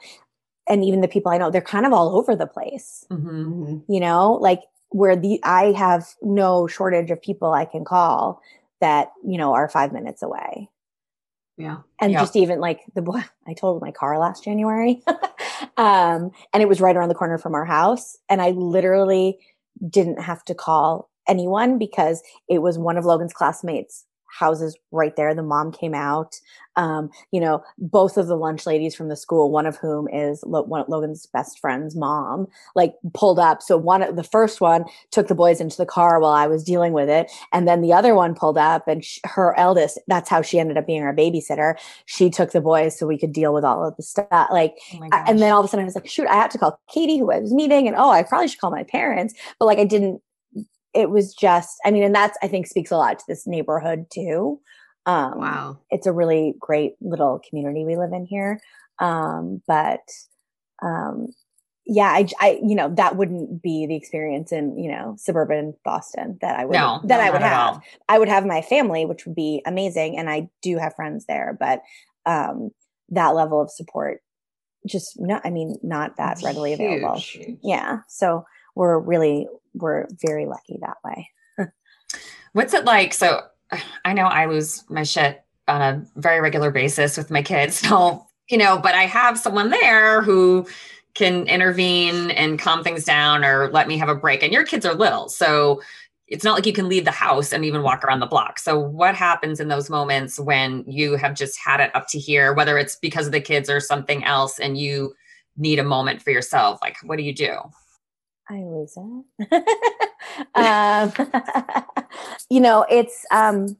Speaker 7: and even the people I know, they're kind of all over the place.
Speaker 6: Mhm.
Speaker 8: Mhm.
Speaker 7: you know like where the i have no shortage of people i can call that you know are five minutes away
Speaker 8: Yeah.
Speaker 7: and
Speaker 6: Yeah.
Speaker 7: just even like the boy i totaled my car last january um and it was right around the corner from our house and i literally didn't have to call anyone because it was one of logan's classmates houses right there. The mom came out. Um, you know, both of the lunch ladies from the school, one of whom is Lo- one, Logan's best friend's mom, like pulled up. So one, the first one took the boys into the car while I was dealing with it, and then the other one pulled up, and sh- her eldest. That's how she ended up being our babysitter. She took the boys so we could deal with all of the stuff. Like,
Speaker 6: Oh
Speaker 7: and then all of a sudden I was like, shoot, I have to call Katie, who I was meeting, and oh, I probably should call my parents, but like I didn't. It was just, I mean, and that's I think speaks a lot to this neighborhood too. Um,
Speaker 8: Wow.
Speaker 7: it's a really great little community we live in here. Um, but um, yeah, I, I, you know, that wouldn't be the experience in, you know, suburban Boston that I would,
Speaker 6: no,
Speaker 7: that I would have.
Speaker 6: all.
Speaker 7: I would have my family, which would be amazing. And I do have friends there, but um, that level of support, just not, I mean, not that
Speaker 8: It's
Speaker 7: readily available.
Speaker 8: huge.
Speaker 7: Yeah. So we're really, we're very lucky that way.
Speaker 6: What's it like? So I know I lose my shit on a very regular basis with my kids. So, you know, but I have someone there who can intervene and calm things down or let me have a break. And your kids are little. So it's not like you can leave the house and even walk around the block. So what happens in those moments when you have just had it up to here, whether it's because of the kids or something else, and you need a moment for yourself? Like, what do you do?
Speaker 7: I lose it. um, you know, it's um,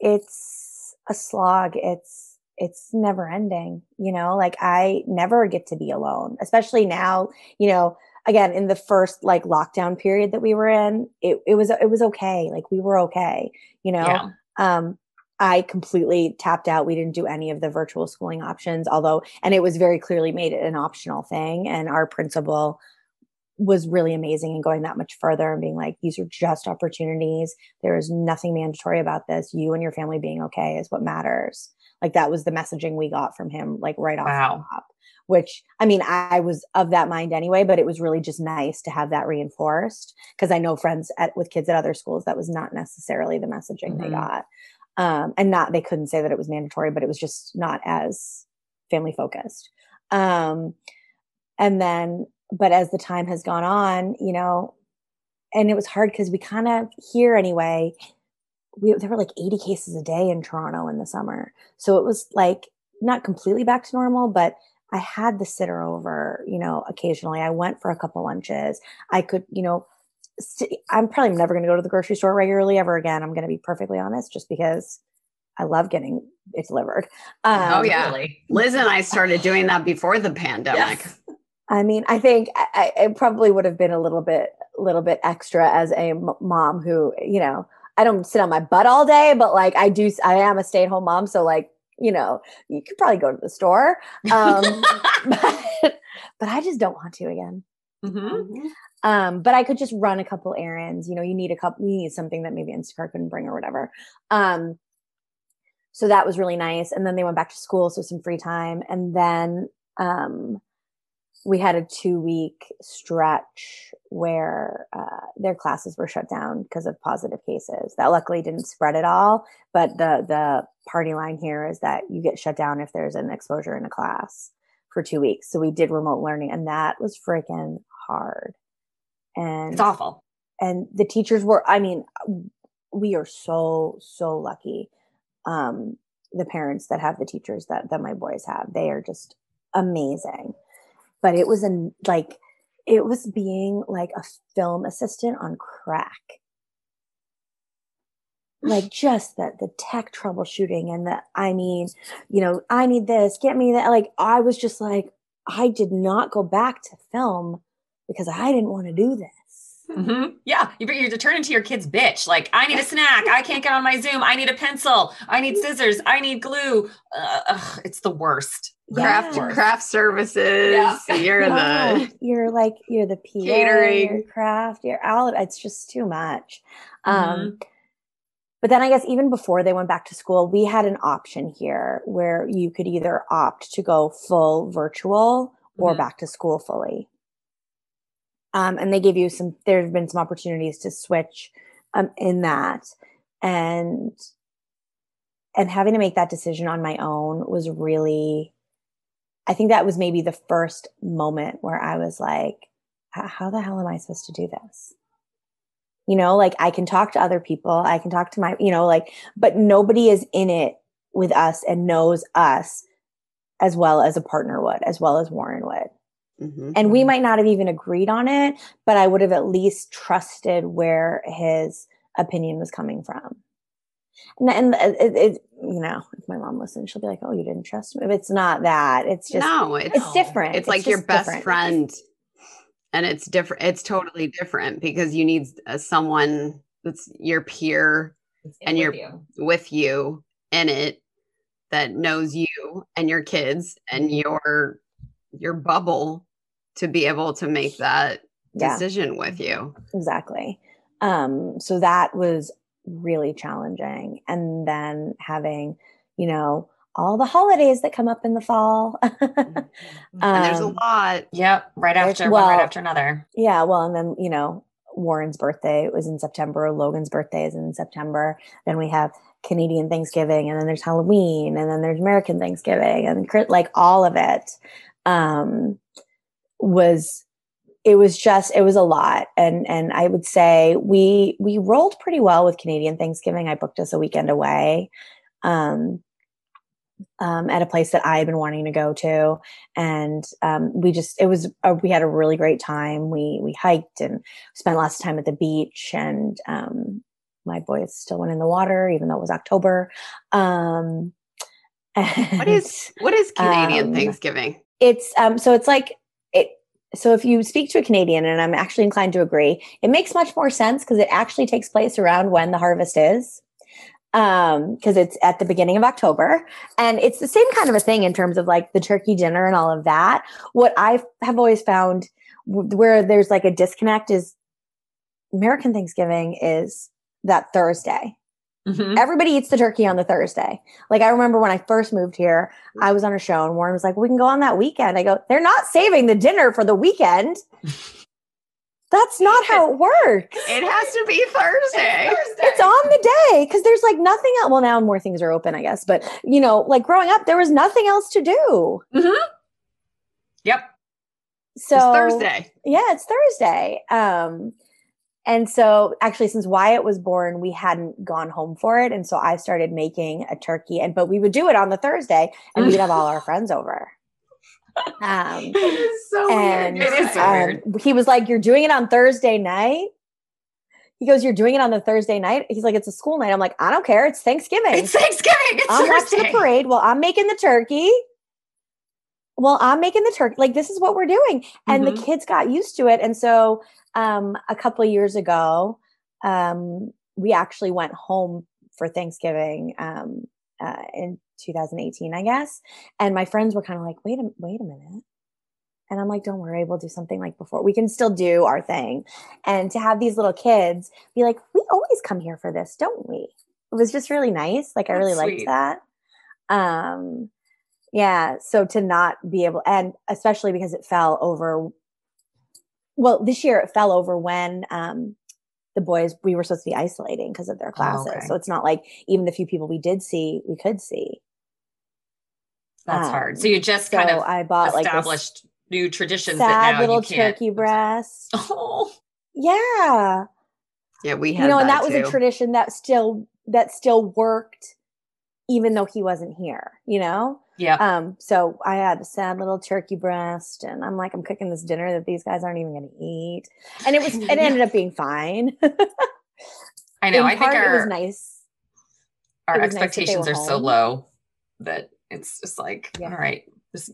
Speaker 7: it's a slog. It's it's never ending. You know, like I never get to be alone, especially now. You know, again in the first like lockdown period that we were in, it it was it was okay. Like we were okay. You know,
Speaker 6: Yeah.
Speaker 7: um i completely tapped out we didn't do any of the virtual schooling options although and it was very clearly made it an optional thing and our principal was really amazing and going that much further and being like these are just opportunities. There is nothing mandatory about this. You and your family being okay is what matters. Like that was the messaging we got from him like right off
Speaker 6: Wow.
Speaker 7: the top which i mean i was of that mind anyway but it was really just nice to have that reinforced because i know friends at, with kids at other schools that was not necessarily the messaging they
Speaker 6: Mhm.
Speaker 7: got. Um, and not they couldn't say that it was mandatory but it was just not as family focused. Um, and then but as the time has gone on you know and it was hard because we kind of here anyway we, there were like 80 cases a day in toronto in the summer so it was like not completely back to normal but i had the sitter over you know occasionally i went for a couple lunches i could you know st- i'm probably never going to go to the grocery store regularly ever again i'm going to be perfectly honest just because i love getting it delivered um,
Speaker 8: Oh, yeah.
Speaker 6: Really?
Speaker 8: Liz and I started doing that before the pandemic.
Speaker 6: Yes.
Speaker 7: I mean, I think I, I probably would have been a little bit, little bit extra as a m- mom who, you know, I don't sit on my butt all day, but like I do, I am a stay at home mom, so like, you know, you could probably go to the store, um, but, but I just don't want to again.
Speaker 6: Mhm.
Speaker 7: Um, but I could just run a couple errands. You know, you need a couple, you need something that maybe Instacart couldn't bring or whatever. Um, so that was really nice. And then they went back to school, so some free time. And then um, we had a two week stretch where uh, their classes were shut down because of positive cases. That luckily didn't spread at all. But the the party line here is that you get shut down if there's an exposure in a class for two weeks. So we did remote learning, and that was freaking hard. And
Speaker 6: It's awful.
Speaker 7: and the teachers were i mean we are so so lucky um the parents that have the teachers that that my boys have they are just amazing but it was an like it was being like a film assistant on crack. Like just the the tech troubleshooting and the i mean you know i need this get me that like i was just like i did not go back to film because i didn't want to do this
Speaker 6: Mhm. Yeah, you, you turn into your kid's bitch. Like, I need a snack. I can't get on my Zoom. I need a pencil. I need scissors. I need glue. Uh, ugh, it's the worst.
Speaker 8: Craft
Speaker 7: Yeah.
Speaker 8: craft services.
Speaker 6: Yeah.
Speaker 8: You're
Speaker 7: No,
Speaker 8: the
Speaker 7: you're like you're the PA,
Speaker 8: Catering.
Speaker 7: you're craft, you're all it's just too much.
Speaker 6: Mm-hmm.
Speaker 7: Um but then I guess even before they went back to school, we had an option here where you could either opt to go full virtual or
Speaker 6: Mhm.
Speaker 7: back to school fully. Um, and they give you some, there have been some opportunities to switch um, in that. And, and having to make that decision on my own was really, I think that was maybe the first moment where I was like, how the hell am I supposed to do this? You know, like I can talk to other people, I can talk to my, you know, like, but nobody is in it with us and knows us as well as a partner would, as well as Warren would.
Speaker 8: Mhm.
Speaker 7: And we might not have even agreed on it, but I would have at least trusted where his opinion was coming from. And, and it, it, you know, if my mom listens, she'll be like, "Oh, you didn't trust me." But it's not that. It's just
Speaker 8: no, it's
Speaker 7: it's different.
Speaker 8: It's, like your best
Speaker 7: different.
Speaker 8: friend, and it's different. It's totally different because you need uh, someone that's your peer and you're
Speaker 6: you.
Speaker 8: with you in it that knows you and your kids and your your bubble to be able to make that
Speaker 7: Yeah.
Speaker 8: decision with you.
Speaker 7: exactly um so that was really challenging and then having you know all the holidays that come up in the fall
Speaker 8: and there's a
Speaker 7: Um,
Speaker 8: lot.
Speaker 6: Yep, right
Speaker 7: There's-
Speaker 6: after one right after another.
Speaker 7: yeah well and then you know warren's birthday was in september logan's birthday is in september then we have canadian thanksgiving and then there's halloween and then there's american thanksgiving and like all of it um was it was just it was a lot and and i would say we we rolled pretty well with canadian thanksgiving i booked us a weekend away um um, at a place that I had been wanting to go to, and um, we just it was a, we had a really great time. We we hiked and spent lots of time at the beach, and um, my boys still went in the water even though it was October. Um,
Speaker 8: What is what is Canadian
Speaker 7: Um,
Speaker 8: Thanksgiving?
Speaker 7: it's um so it's like so if you speak to a canadian and i'm actually inclined to agree it makes much more sense because it actually takes place around when the harvest is um because it's at the beginning of october. And it's the same kind of a thing in terms of like the turkey dinner and all of that. What i have always found where there's like a disconnect is american thanksgiving is that thursday
Speaker 6: Mhm.
Speaker 7: everybody eats the turkey on the Thursday. Like I remember when I first moved here, I was on a show and Warren was like, "We can go on that weekend." I go, "They're not saving the dinner for the weekend. That's not how it works.
Speaker 8: It has to be Thursday.
Speaker 7: It's on the day because there's like nothing else. Well, now more things are open, I guess. But you know, like growing up, there was nothing else to do.
Speaker 6: Yep.
Speaker 7: So
Speaker 8: it's Thursday.
Speaker 7: Yeah, it's Thursday. Um, and so actually, since Wyatt was born, we hadn't gone home for it, and so I started making a turkey. And but we would do it on the Thursday, and we'd have all our friends over. Um,
Speaker 8: It is so
Speaker 7: and
Speaker 8: weird.
Speaker 6: It is so
Speaker 7: um,
Speaker 6: weird.
Speaker 7: he was like, "You're doing it on Thursday night." He goes, "You're doing it on the Thursday night." He's like, "It's a school night." I'm like, "I don't care. It's Thanksgiving.
Speaker 6: It's Thanksgiving. It's
Speaker 7: I'm watching the parade. Well, I'm making the turkey. Well, I'm making the turkey. Like this is what we're doing, and
Speaker 6: Mhm.
Speaker 7: the kids got used to it. And so, um, a couple of years ago, um, we actually went home for Thanksgiving um, uh, in 2018, I guess. And my friends were kind of like, "Wait a wait a minute." And I'm like, don't worry, we'll do something like before. We can still do our thing. And to have these little kids be like, we always come here for this, don't we? It was just really nice. Like I
Speaker 6: That's
Speaker 7: really liked
Speaker 6: sweet.
Speaker 7: that. Um yeah, so to not be able and especially because it fell over well, this year it fell over when um the boys we were supposed to be isolating because of their classes.
Speaker 6: okay.
Speaker 7: So it's not like even the few people we did see, we could see.
Speaker 6: That's
Speaker 7: Um,
Speaker 6: hard. So you just
Speaker 7: So
Speaker 6: kind of
Speaker 7: I bought like
Speaker 6: established new traditions that now
Speaker 7: little
Speaker 6: you can't.
Speaker 7: turkey breast.
Speaker 6: Oh,
Speaker 7: Yeah.
Speaker 8: Yeah, we had
Speaker 7: you know, and that
Speaker 8: that
Speaker 7: was a tradition that still that still worked even though he wasn't here, you know?
Speaker 6: Yeah.
Speaker 7: Um, so I had a sad little turkey breast and I'm like, I'm cooking this dinner that these guys aren't even gonna eat. And it was it ended up being fine.
Speaker 6: I know.
Speaker 7: In
Speaker 6: I think
Speaker 7: part, it was
Speaker 6: our
Speaker 7: nice.
Speaker 6: our
Speaker 7: was nice
Speaker 6: expectations
Speaker 7: were
Speaker 6: are so low that it's just like,
Speaker 7: Yeah.
Speaker 6: all right, just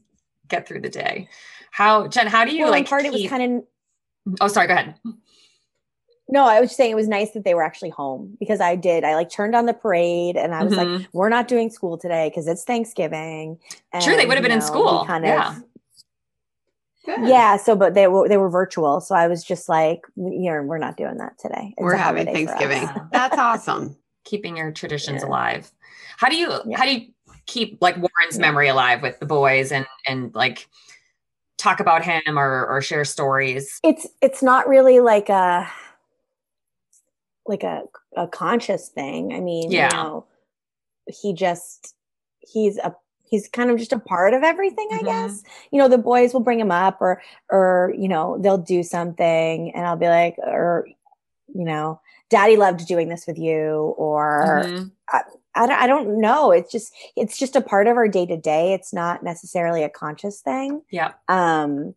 Speaker 6: get through the day. How Jen? How do you
Speaker 7: well,
Speaker 6: like?
Speaker 7: in part it was kind of
Speaker 6: Oh, sorry. Go ahead.
Speaker 7: No, I was just saying it was nice that they were actually home because I did. I like turned on the parade and I was like,
Speaker 6: Mhm.
Speaker 7: we're not doing school today because it's Thanksgiving.
Speaker 6: And, True, they would have been
Speaker 7: you
Speaker 6: in school.
Speaker 7: Kind
Speaker 6: Yeah.
Speaker 7: of
Speaker 8: Good.
Speaker 7: yeah so but they were they were virtual so i was just like you know we're not doing that today It's
Speaker 8: We're having
Speaker 7: holiday for us.
Speaker 8: Thanksgiving. That's awesome.
Speaker 6: keeping your traditions
Speaker 7: Yeah.
Speaker 6: alive. How do you
Speaker 7: Yeah.
Speaker 6: how do you keep like Warren's
Speaker 7: Yeah.
Speaker 6: memory alive with the boys and and like talk about him or or share stories?
Speaker 7: it's it's not really like a like a a conscious thing i mean
Speaker 6: Yeah.
Speaker 7: you know he just he's a he's kind of just a part of everything i
Speaker 6: Mhm.
Speaker 7: guess you know the boys will bring him up or or you know they'll do something and i'll be like or you know, daddy loved doing this with you or
Speaker 6: Mhm.
Speaker 7: I, I, don't, I don't know. It's just, it's just a part of our day to day. It's not necessarily a conscious thing.
Speaker 6: Yeah.
Speaker 7: Um,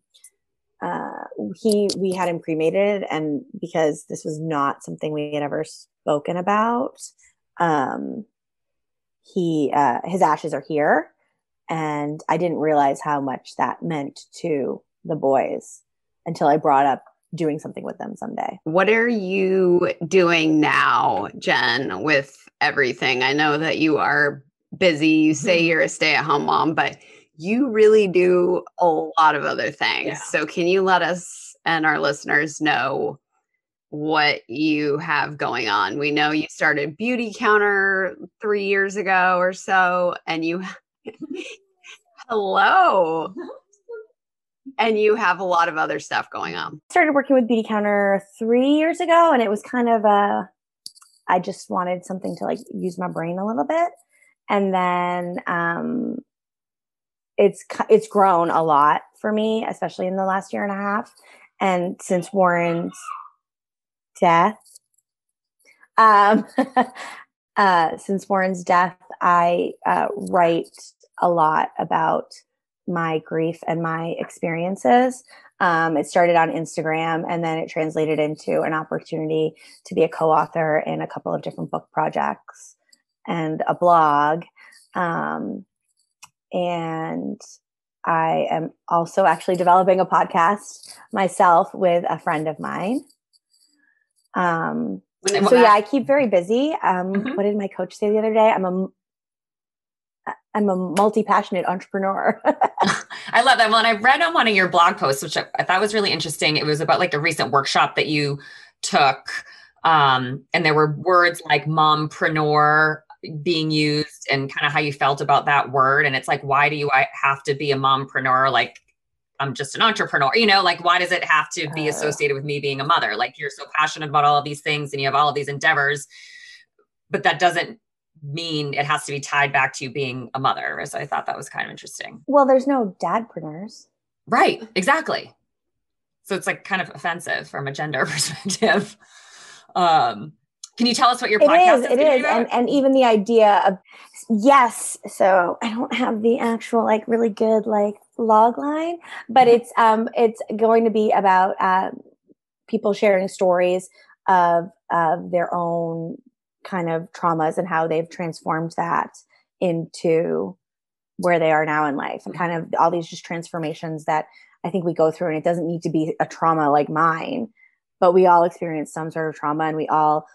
Speaker 7: uh, he, we had him cremated and because this was not something we had ever spoken about, um, he, uh, his ashes are here and I didn't realize how much that meant to the boys until I brought up doing something with them someday.
Speaker 8: What are you doing now, Jen, with everything? I know that you are busy. You say
Speaker 6: Mhm.
Speaker 8: you're a stay at home mom, but you really do a lot of other things.
Speaker 6: Yeah.
Speaker 8: So, can you let us and our listeners know what you have going on? We know you started Beautycounter three years ago or so, and you, hello. And you have a lot of other stuff going on.
Speaker 7: started working with Beautycounter three years ago, and it was kind of a. I just wanted something to like use my brain a little bit, and then um, it's it's grown a lot for me, especially in the last year and a half, and since Warren's death. Um, uh, since Warren's death, I uh, write a lot about my grief and my experiences. Um, it started on Instagram and then it translated into an opportunity to be a co author in a couple of different book projects and a blog. Um, and I am also actually developing a podcast myself with a friend of mine. Um, so yeah, I keep very busy. Um,
Speaker 6: Mhm.
Speaker 7: What did my coach say the other day? I'm a I'm a multi passionate entrepreneur.
Speaker 6: I love that. Well, and I read on one of your blog posts, which I, I thought was really interesting. It was about like a recent workshop that you took. Um, and there were words like mompreneur being used and kind of how you felt about that word. And it's like, why do you have to be a mompreneur? Like, I'm just an entrepreneur, you know, like, why does it have to be
Speaker 7: Oh.
Speaker 6: associated with me being a mother? Like, you're so passionate about all of these things and you have all of these endeavors, but that doesn't mean it has to be tied back to you being a mother. So I thought that was kind of interesting.
Speaker 7: well, there's no dadpreneurs.
Speaker 6: Right, exactly. So it's like kind of offensive from a gender perspective. Um, can you tell us what your
Speaker 7: It
Speaker 6: podcast
Speaker 7: is,
Speaker 6: is?
Speaker 7: it is, and and even the idea of yes. So I don't have the actual like really good like log line, but it's um it's going to be about um, people sharing stories of of their own kind of traumas and how they've transformed that into where they are now in life and kind of all these just transformations that I think we go through and it doesn't need to be a trauma like mine but we all experience some sort of trauma and we all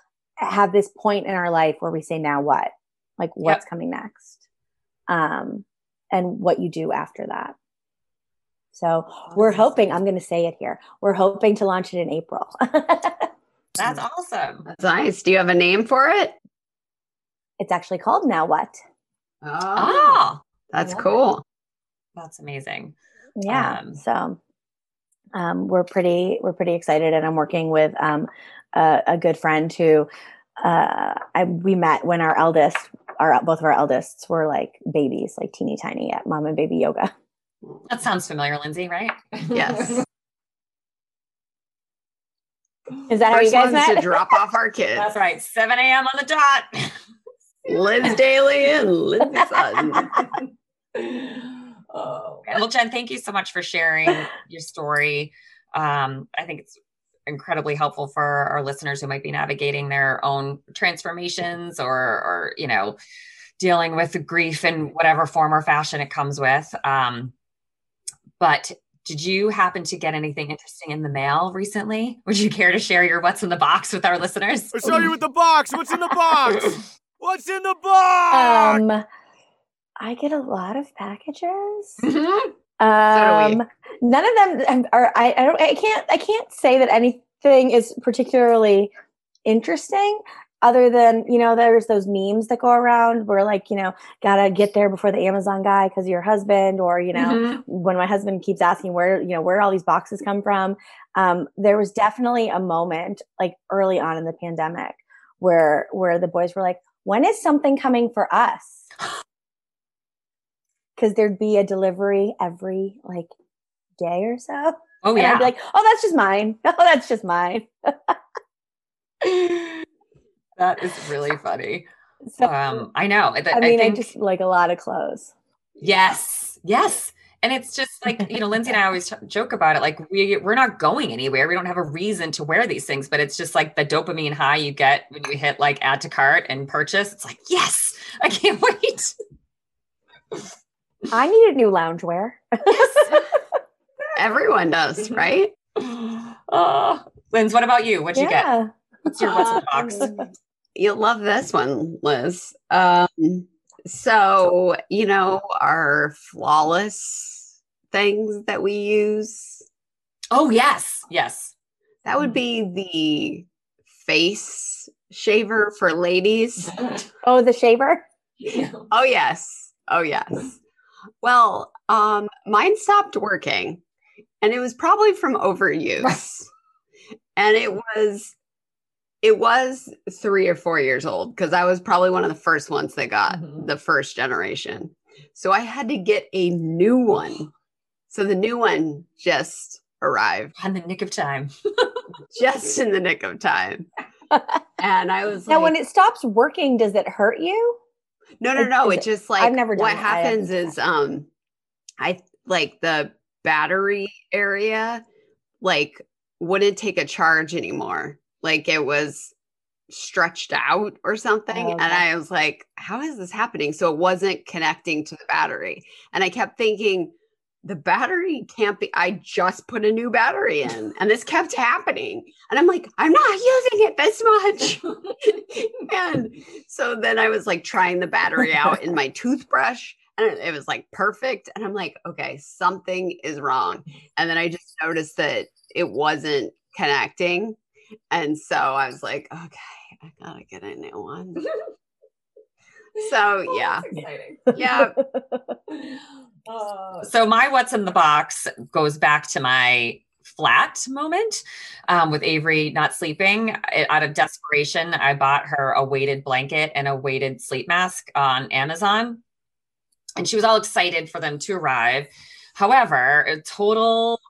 Speaker 7: have this point in our life where we say now what like what's coming next um and what you do after that so we're hoping i'm going to say it here we're hoping to launch it in april
Speaker 6: That's awesome.
Speaker 8: That's nice. Do you have a name for it?
Speaker 7: it's actually called now what
Speaker 8: Oh,
Speaker 6: Oh,
Speaker 8: that's
Speaker 7: yeah.
Speaker 8: cool.
Speaker 6: that's amazing.
Speaker 7: yeah
Speaker 6: Um,
Speaker 7: so um, we're pretty we're pretty excited and i'm working with um, a, a good friend who uh, I, we met when our eldest our both of our eldest were like babies like teeny tiny at mom and baby yoga
Speaker 6: That sounds familiar, Lindsey, right?
Speaker 8: Yes.
Speaker 7: is that how you
Speaker 8: First
Speaker 7: guys met
Speaker 8: to drop off our kids.
Speaker 6: That's right. 7 a.m. on the dot.
Speaker 8: Liz Daly and Lindsey Sutton.
Speaker 6: oh. Well, Jen, thank you so much for sharing your story. Um, I think it's incredibly helpful for our listeners who might be navigating their own transformations or, or you know, dealing with grief in whatever form or fashion it comes with. Um, but did you happen to get anything interesting in the mail recently? Would you care to share your what's in the box with our listeners?
Speaker 4: I'll show you with the box. What's in the box? What's in the box?
Speaker 7: um i get a lot of packages
Speaker 6: Mhm.
Speaker 7: Um none of them are I, I don't i can't i can't say that anything is particularly interesting other than you know there's those memes that go around where like you know gotta get there before the amazon guy because your husband or you know
Speaker 6: Mhm.
Speaker 7: when my husband keeps asking where you know where all these boxes come from. Um, there was definitely a moment like early on in the pandemic where where the boys were like when is something coming for us because there'd be a delivery every like day or so
Speaker 6: Oh
Speaker 7: and
Speaker 6: yeah.
Speaker 7: i'd be like oh that's just mine oh that's just mine
Speaker 6: that is really funny.
Speaker 7: So,
Speaker 6: Um, I know. I,
Speaker 7: I mean, I,
Speaker 6: think,
Speaker 7: just like a lot of clothes.
Speaker 6: yes, yes. And it's just like, you know, Lindsey and I always t- joke about it. Like we, we're not going anywhere. We don't have a reason to wear these things, but it's just like the dopamine high you get when you hit like add to cart and purchase. It's like, yes, I can't wait.
Speaker 7: I needed new loungewear.
Speaker 8: Everyone does, right?
Speaker 6: Oh, Linz, what about you? What'd you get? What's your what's in the box?
Speaker 8: Um, You'll love this one, Liz. Um, so, you know, our flawless things that we use,
Speaker 6: Oh, yes. Yes.
Speaker 8: that would be the face shaver for ladies.
Speaker 7: Oh, the shaver.
Speaker 8: Oh, yes. Oh, yes. Well, um, mine stopped working and it was probably from overuse. and it was it was three or four years old because I was probably one of the first ones that got
Speaker 6: Mhm.
Speaker 8: the first generation. So I had to get a new one. So the new one just arrived
Speaker 6: On the nick of time.
Speaker 8: just in the nick of time. And I was
Speaker 7: Now,
Speaker 8: like,
Speaker 7: when it stops working, does it hurt you?
Speaker 8: No, no, no.
Speaker 7: is
Speaker 8: It
Speaker 7: it-
Speaker 8: just like
Speaker 7: I've never
Speaker 8: what. Happens is um I like the battery area like wouldn't take a charge anymore. Like it was stretched out or something.
Speaker 7: Oh,
Speaker 8: And. I was like, how is this happening? So it wasn't connecting to the battery. And I kept thinking, the battery can't be I just put a new battery in and this kept happening. And I'm like, I'm not using it this much. and so then I was like trying the battery out in my toothbrush and it was like perfect. And I'm like, okay, something is wrong. And then I just noticed that it wasn't connecting. And so I was like, okay, I gotta get a new one. So oh, yeah, yeah.
Speaker 6: So my what's in the box goes back to my flat moment um, with Avery not sleeping. I- out of desperation, I bought her a weighted blanket and a weighted sleep mask on Amazon, and she was all excited for them to arrive. However, a total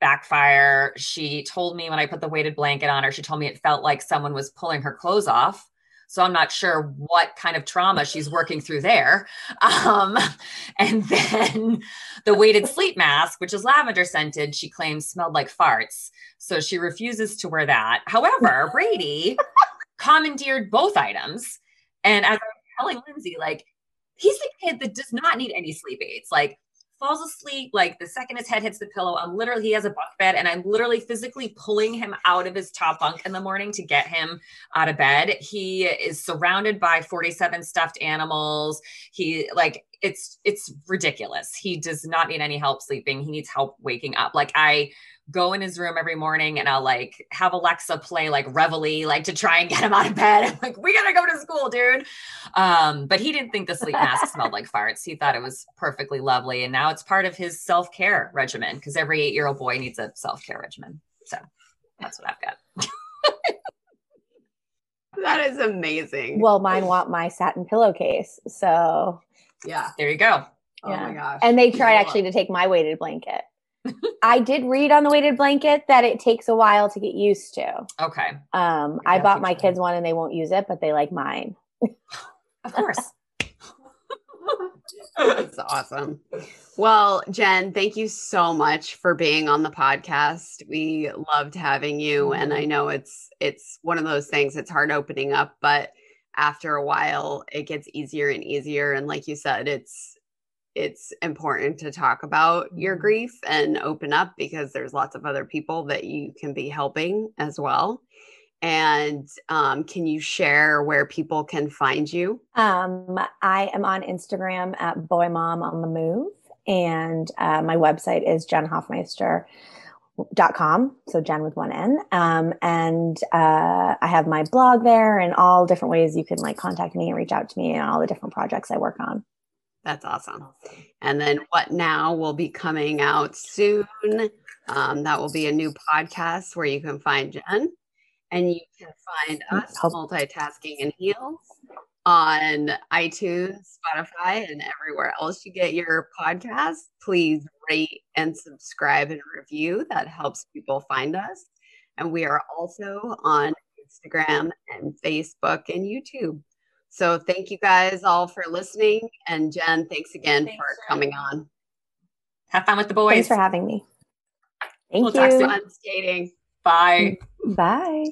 Speaker 6: backfire. She told me when I put the weighted blanket on her, she told me it felt like someone was pulling her clothes off. So I'm not sure what kind of trauma she's working through there. Um, and then the weighted sleep mask, which is lavender scented, she claims smelled like farts. So she refuses to wear that. However, Brady commandeered both items. And as I was telling Lindsey, like, he's the kid that does not need any sleep aids. Like, falls asleep like the second his head hits the pillow i'm literally he has a bunk bed and i'm literally physically pulling him out of his top bunk in the morning to get him out of bed. He is surrounded by 47 stuffed animals. He like it's it's ridiculous. He does not need any help sleeping. He needs help waking up. Like i go in his room every morning and I'll like have Alexa play like Reveille, like to try and get him out of bed. I'm like, we gotta go to school, dude. Um, but he didn't think the sleep mask smelled like farts. He thought it was perfectly lovely. And now it's part of his self-care regimen because every eight-year-old boy needs a self-care regimen. So that's what I've got.
Speaker 8: That is amazing.
Speaker 7: Well, mine want my satin pillowcase. So,
Speaker 8: yeah.
Speaker 6: There you go.
Speaker 8: Oh my
Speaker 7: Yeah.
Speaker 8: gosh.
Speaker 7: and they tried actually to take my weighted blanket. I did read on the weighted blanket that it takes a while to get used to.
Speaker 6: Okay.
Speaker 7: Um, I
Speaker 6: Yeah,
Speaker 7: bought my
Speaker 6: trying.
Speaker 7: kids one and they won't use it, but they like mine.
Speaker 6: Of course.
Speaker 8: That's awesome. Well, Jen, thank you so much for being on the podcast. We loved having you and I know it's it's one of those things it's hard opening up, but after a while it gets easier and easier and like you said it's it's important to talk about your
Speaker 6: Mhm.
Speaker 8: grief and open up because there's lots of other people that you can be helping as well. And um, can you share where people can find you?
Speaker 7: Um, I am on Instagram at Boy Mom on the Move, and uh, my website is jenhoffmeister.com. So Jen with one N. Um, and uh, I have my blog there and all different ways you can like contact me and reach out to me and all the different projects I work on.
Speaker 8: That's awesome. And then What Now will be coming out soon. Um, that will be a new podcast where you can find Jen and you can find us multitasking and heels on iTunes, Spotify, and everywhere else you get your podcast. Please rate and subscribe and review. That helps people find us. And we are also on Instagram and Facebook and YouTube. So thank you guys all for listening. And Jen, thanks again
Speaker 6: Thanks
Speaker 8: for
Speaker 6: for
Speaker 8: coming on.
Speaker 6: Have fun with the boys.
Speaker 7: Thanks for having me. Thank
Speaker 6: We'll talk soon.
Speaker 8: Skating.
Speaker 6: Bye.
Speaker 7: Bye.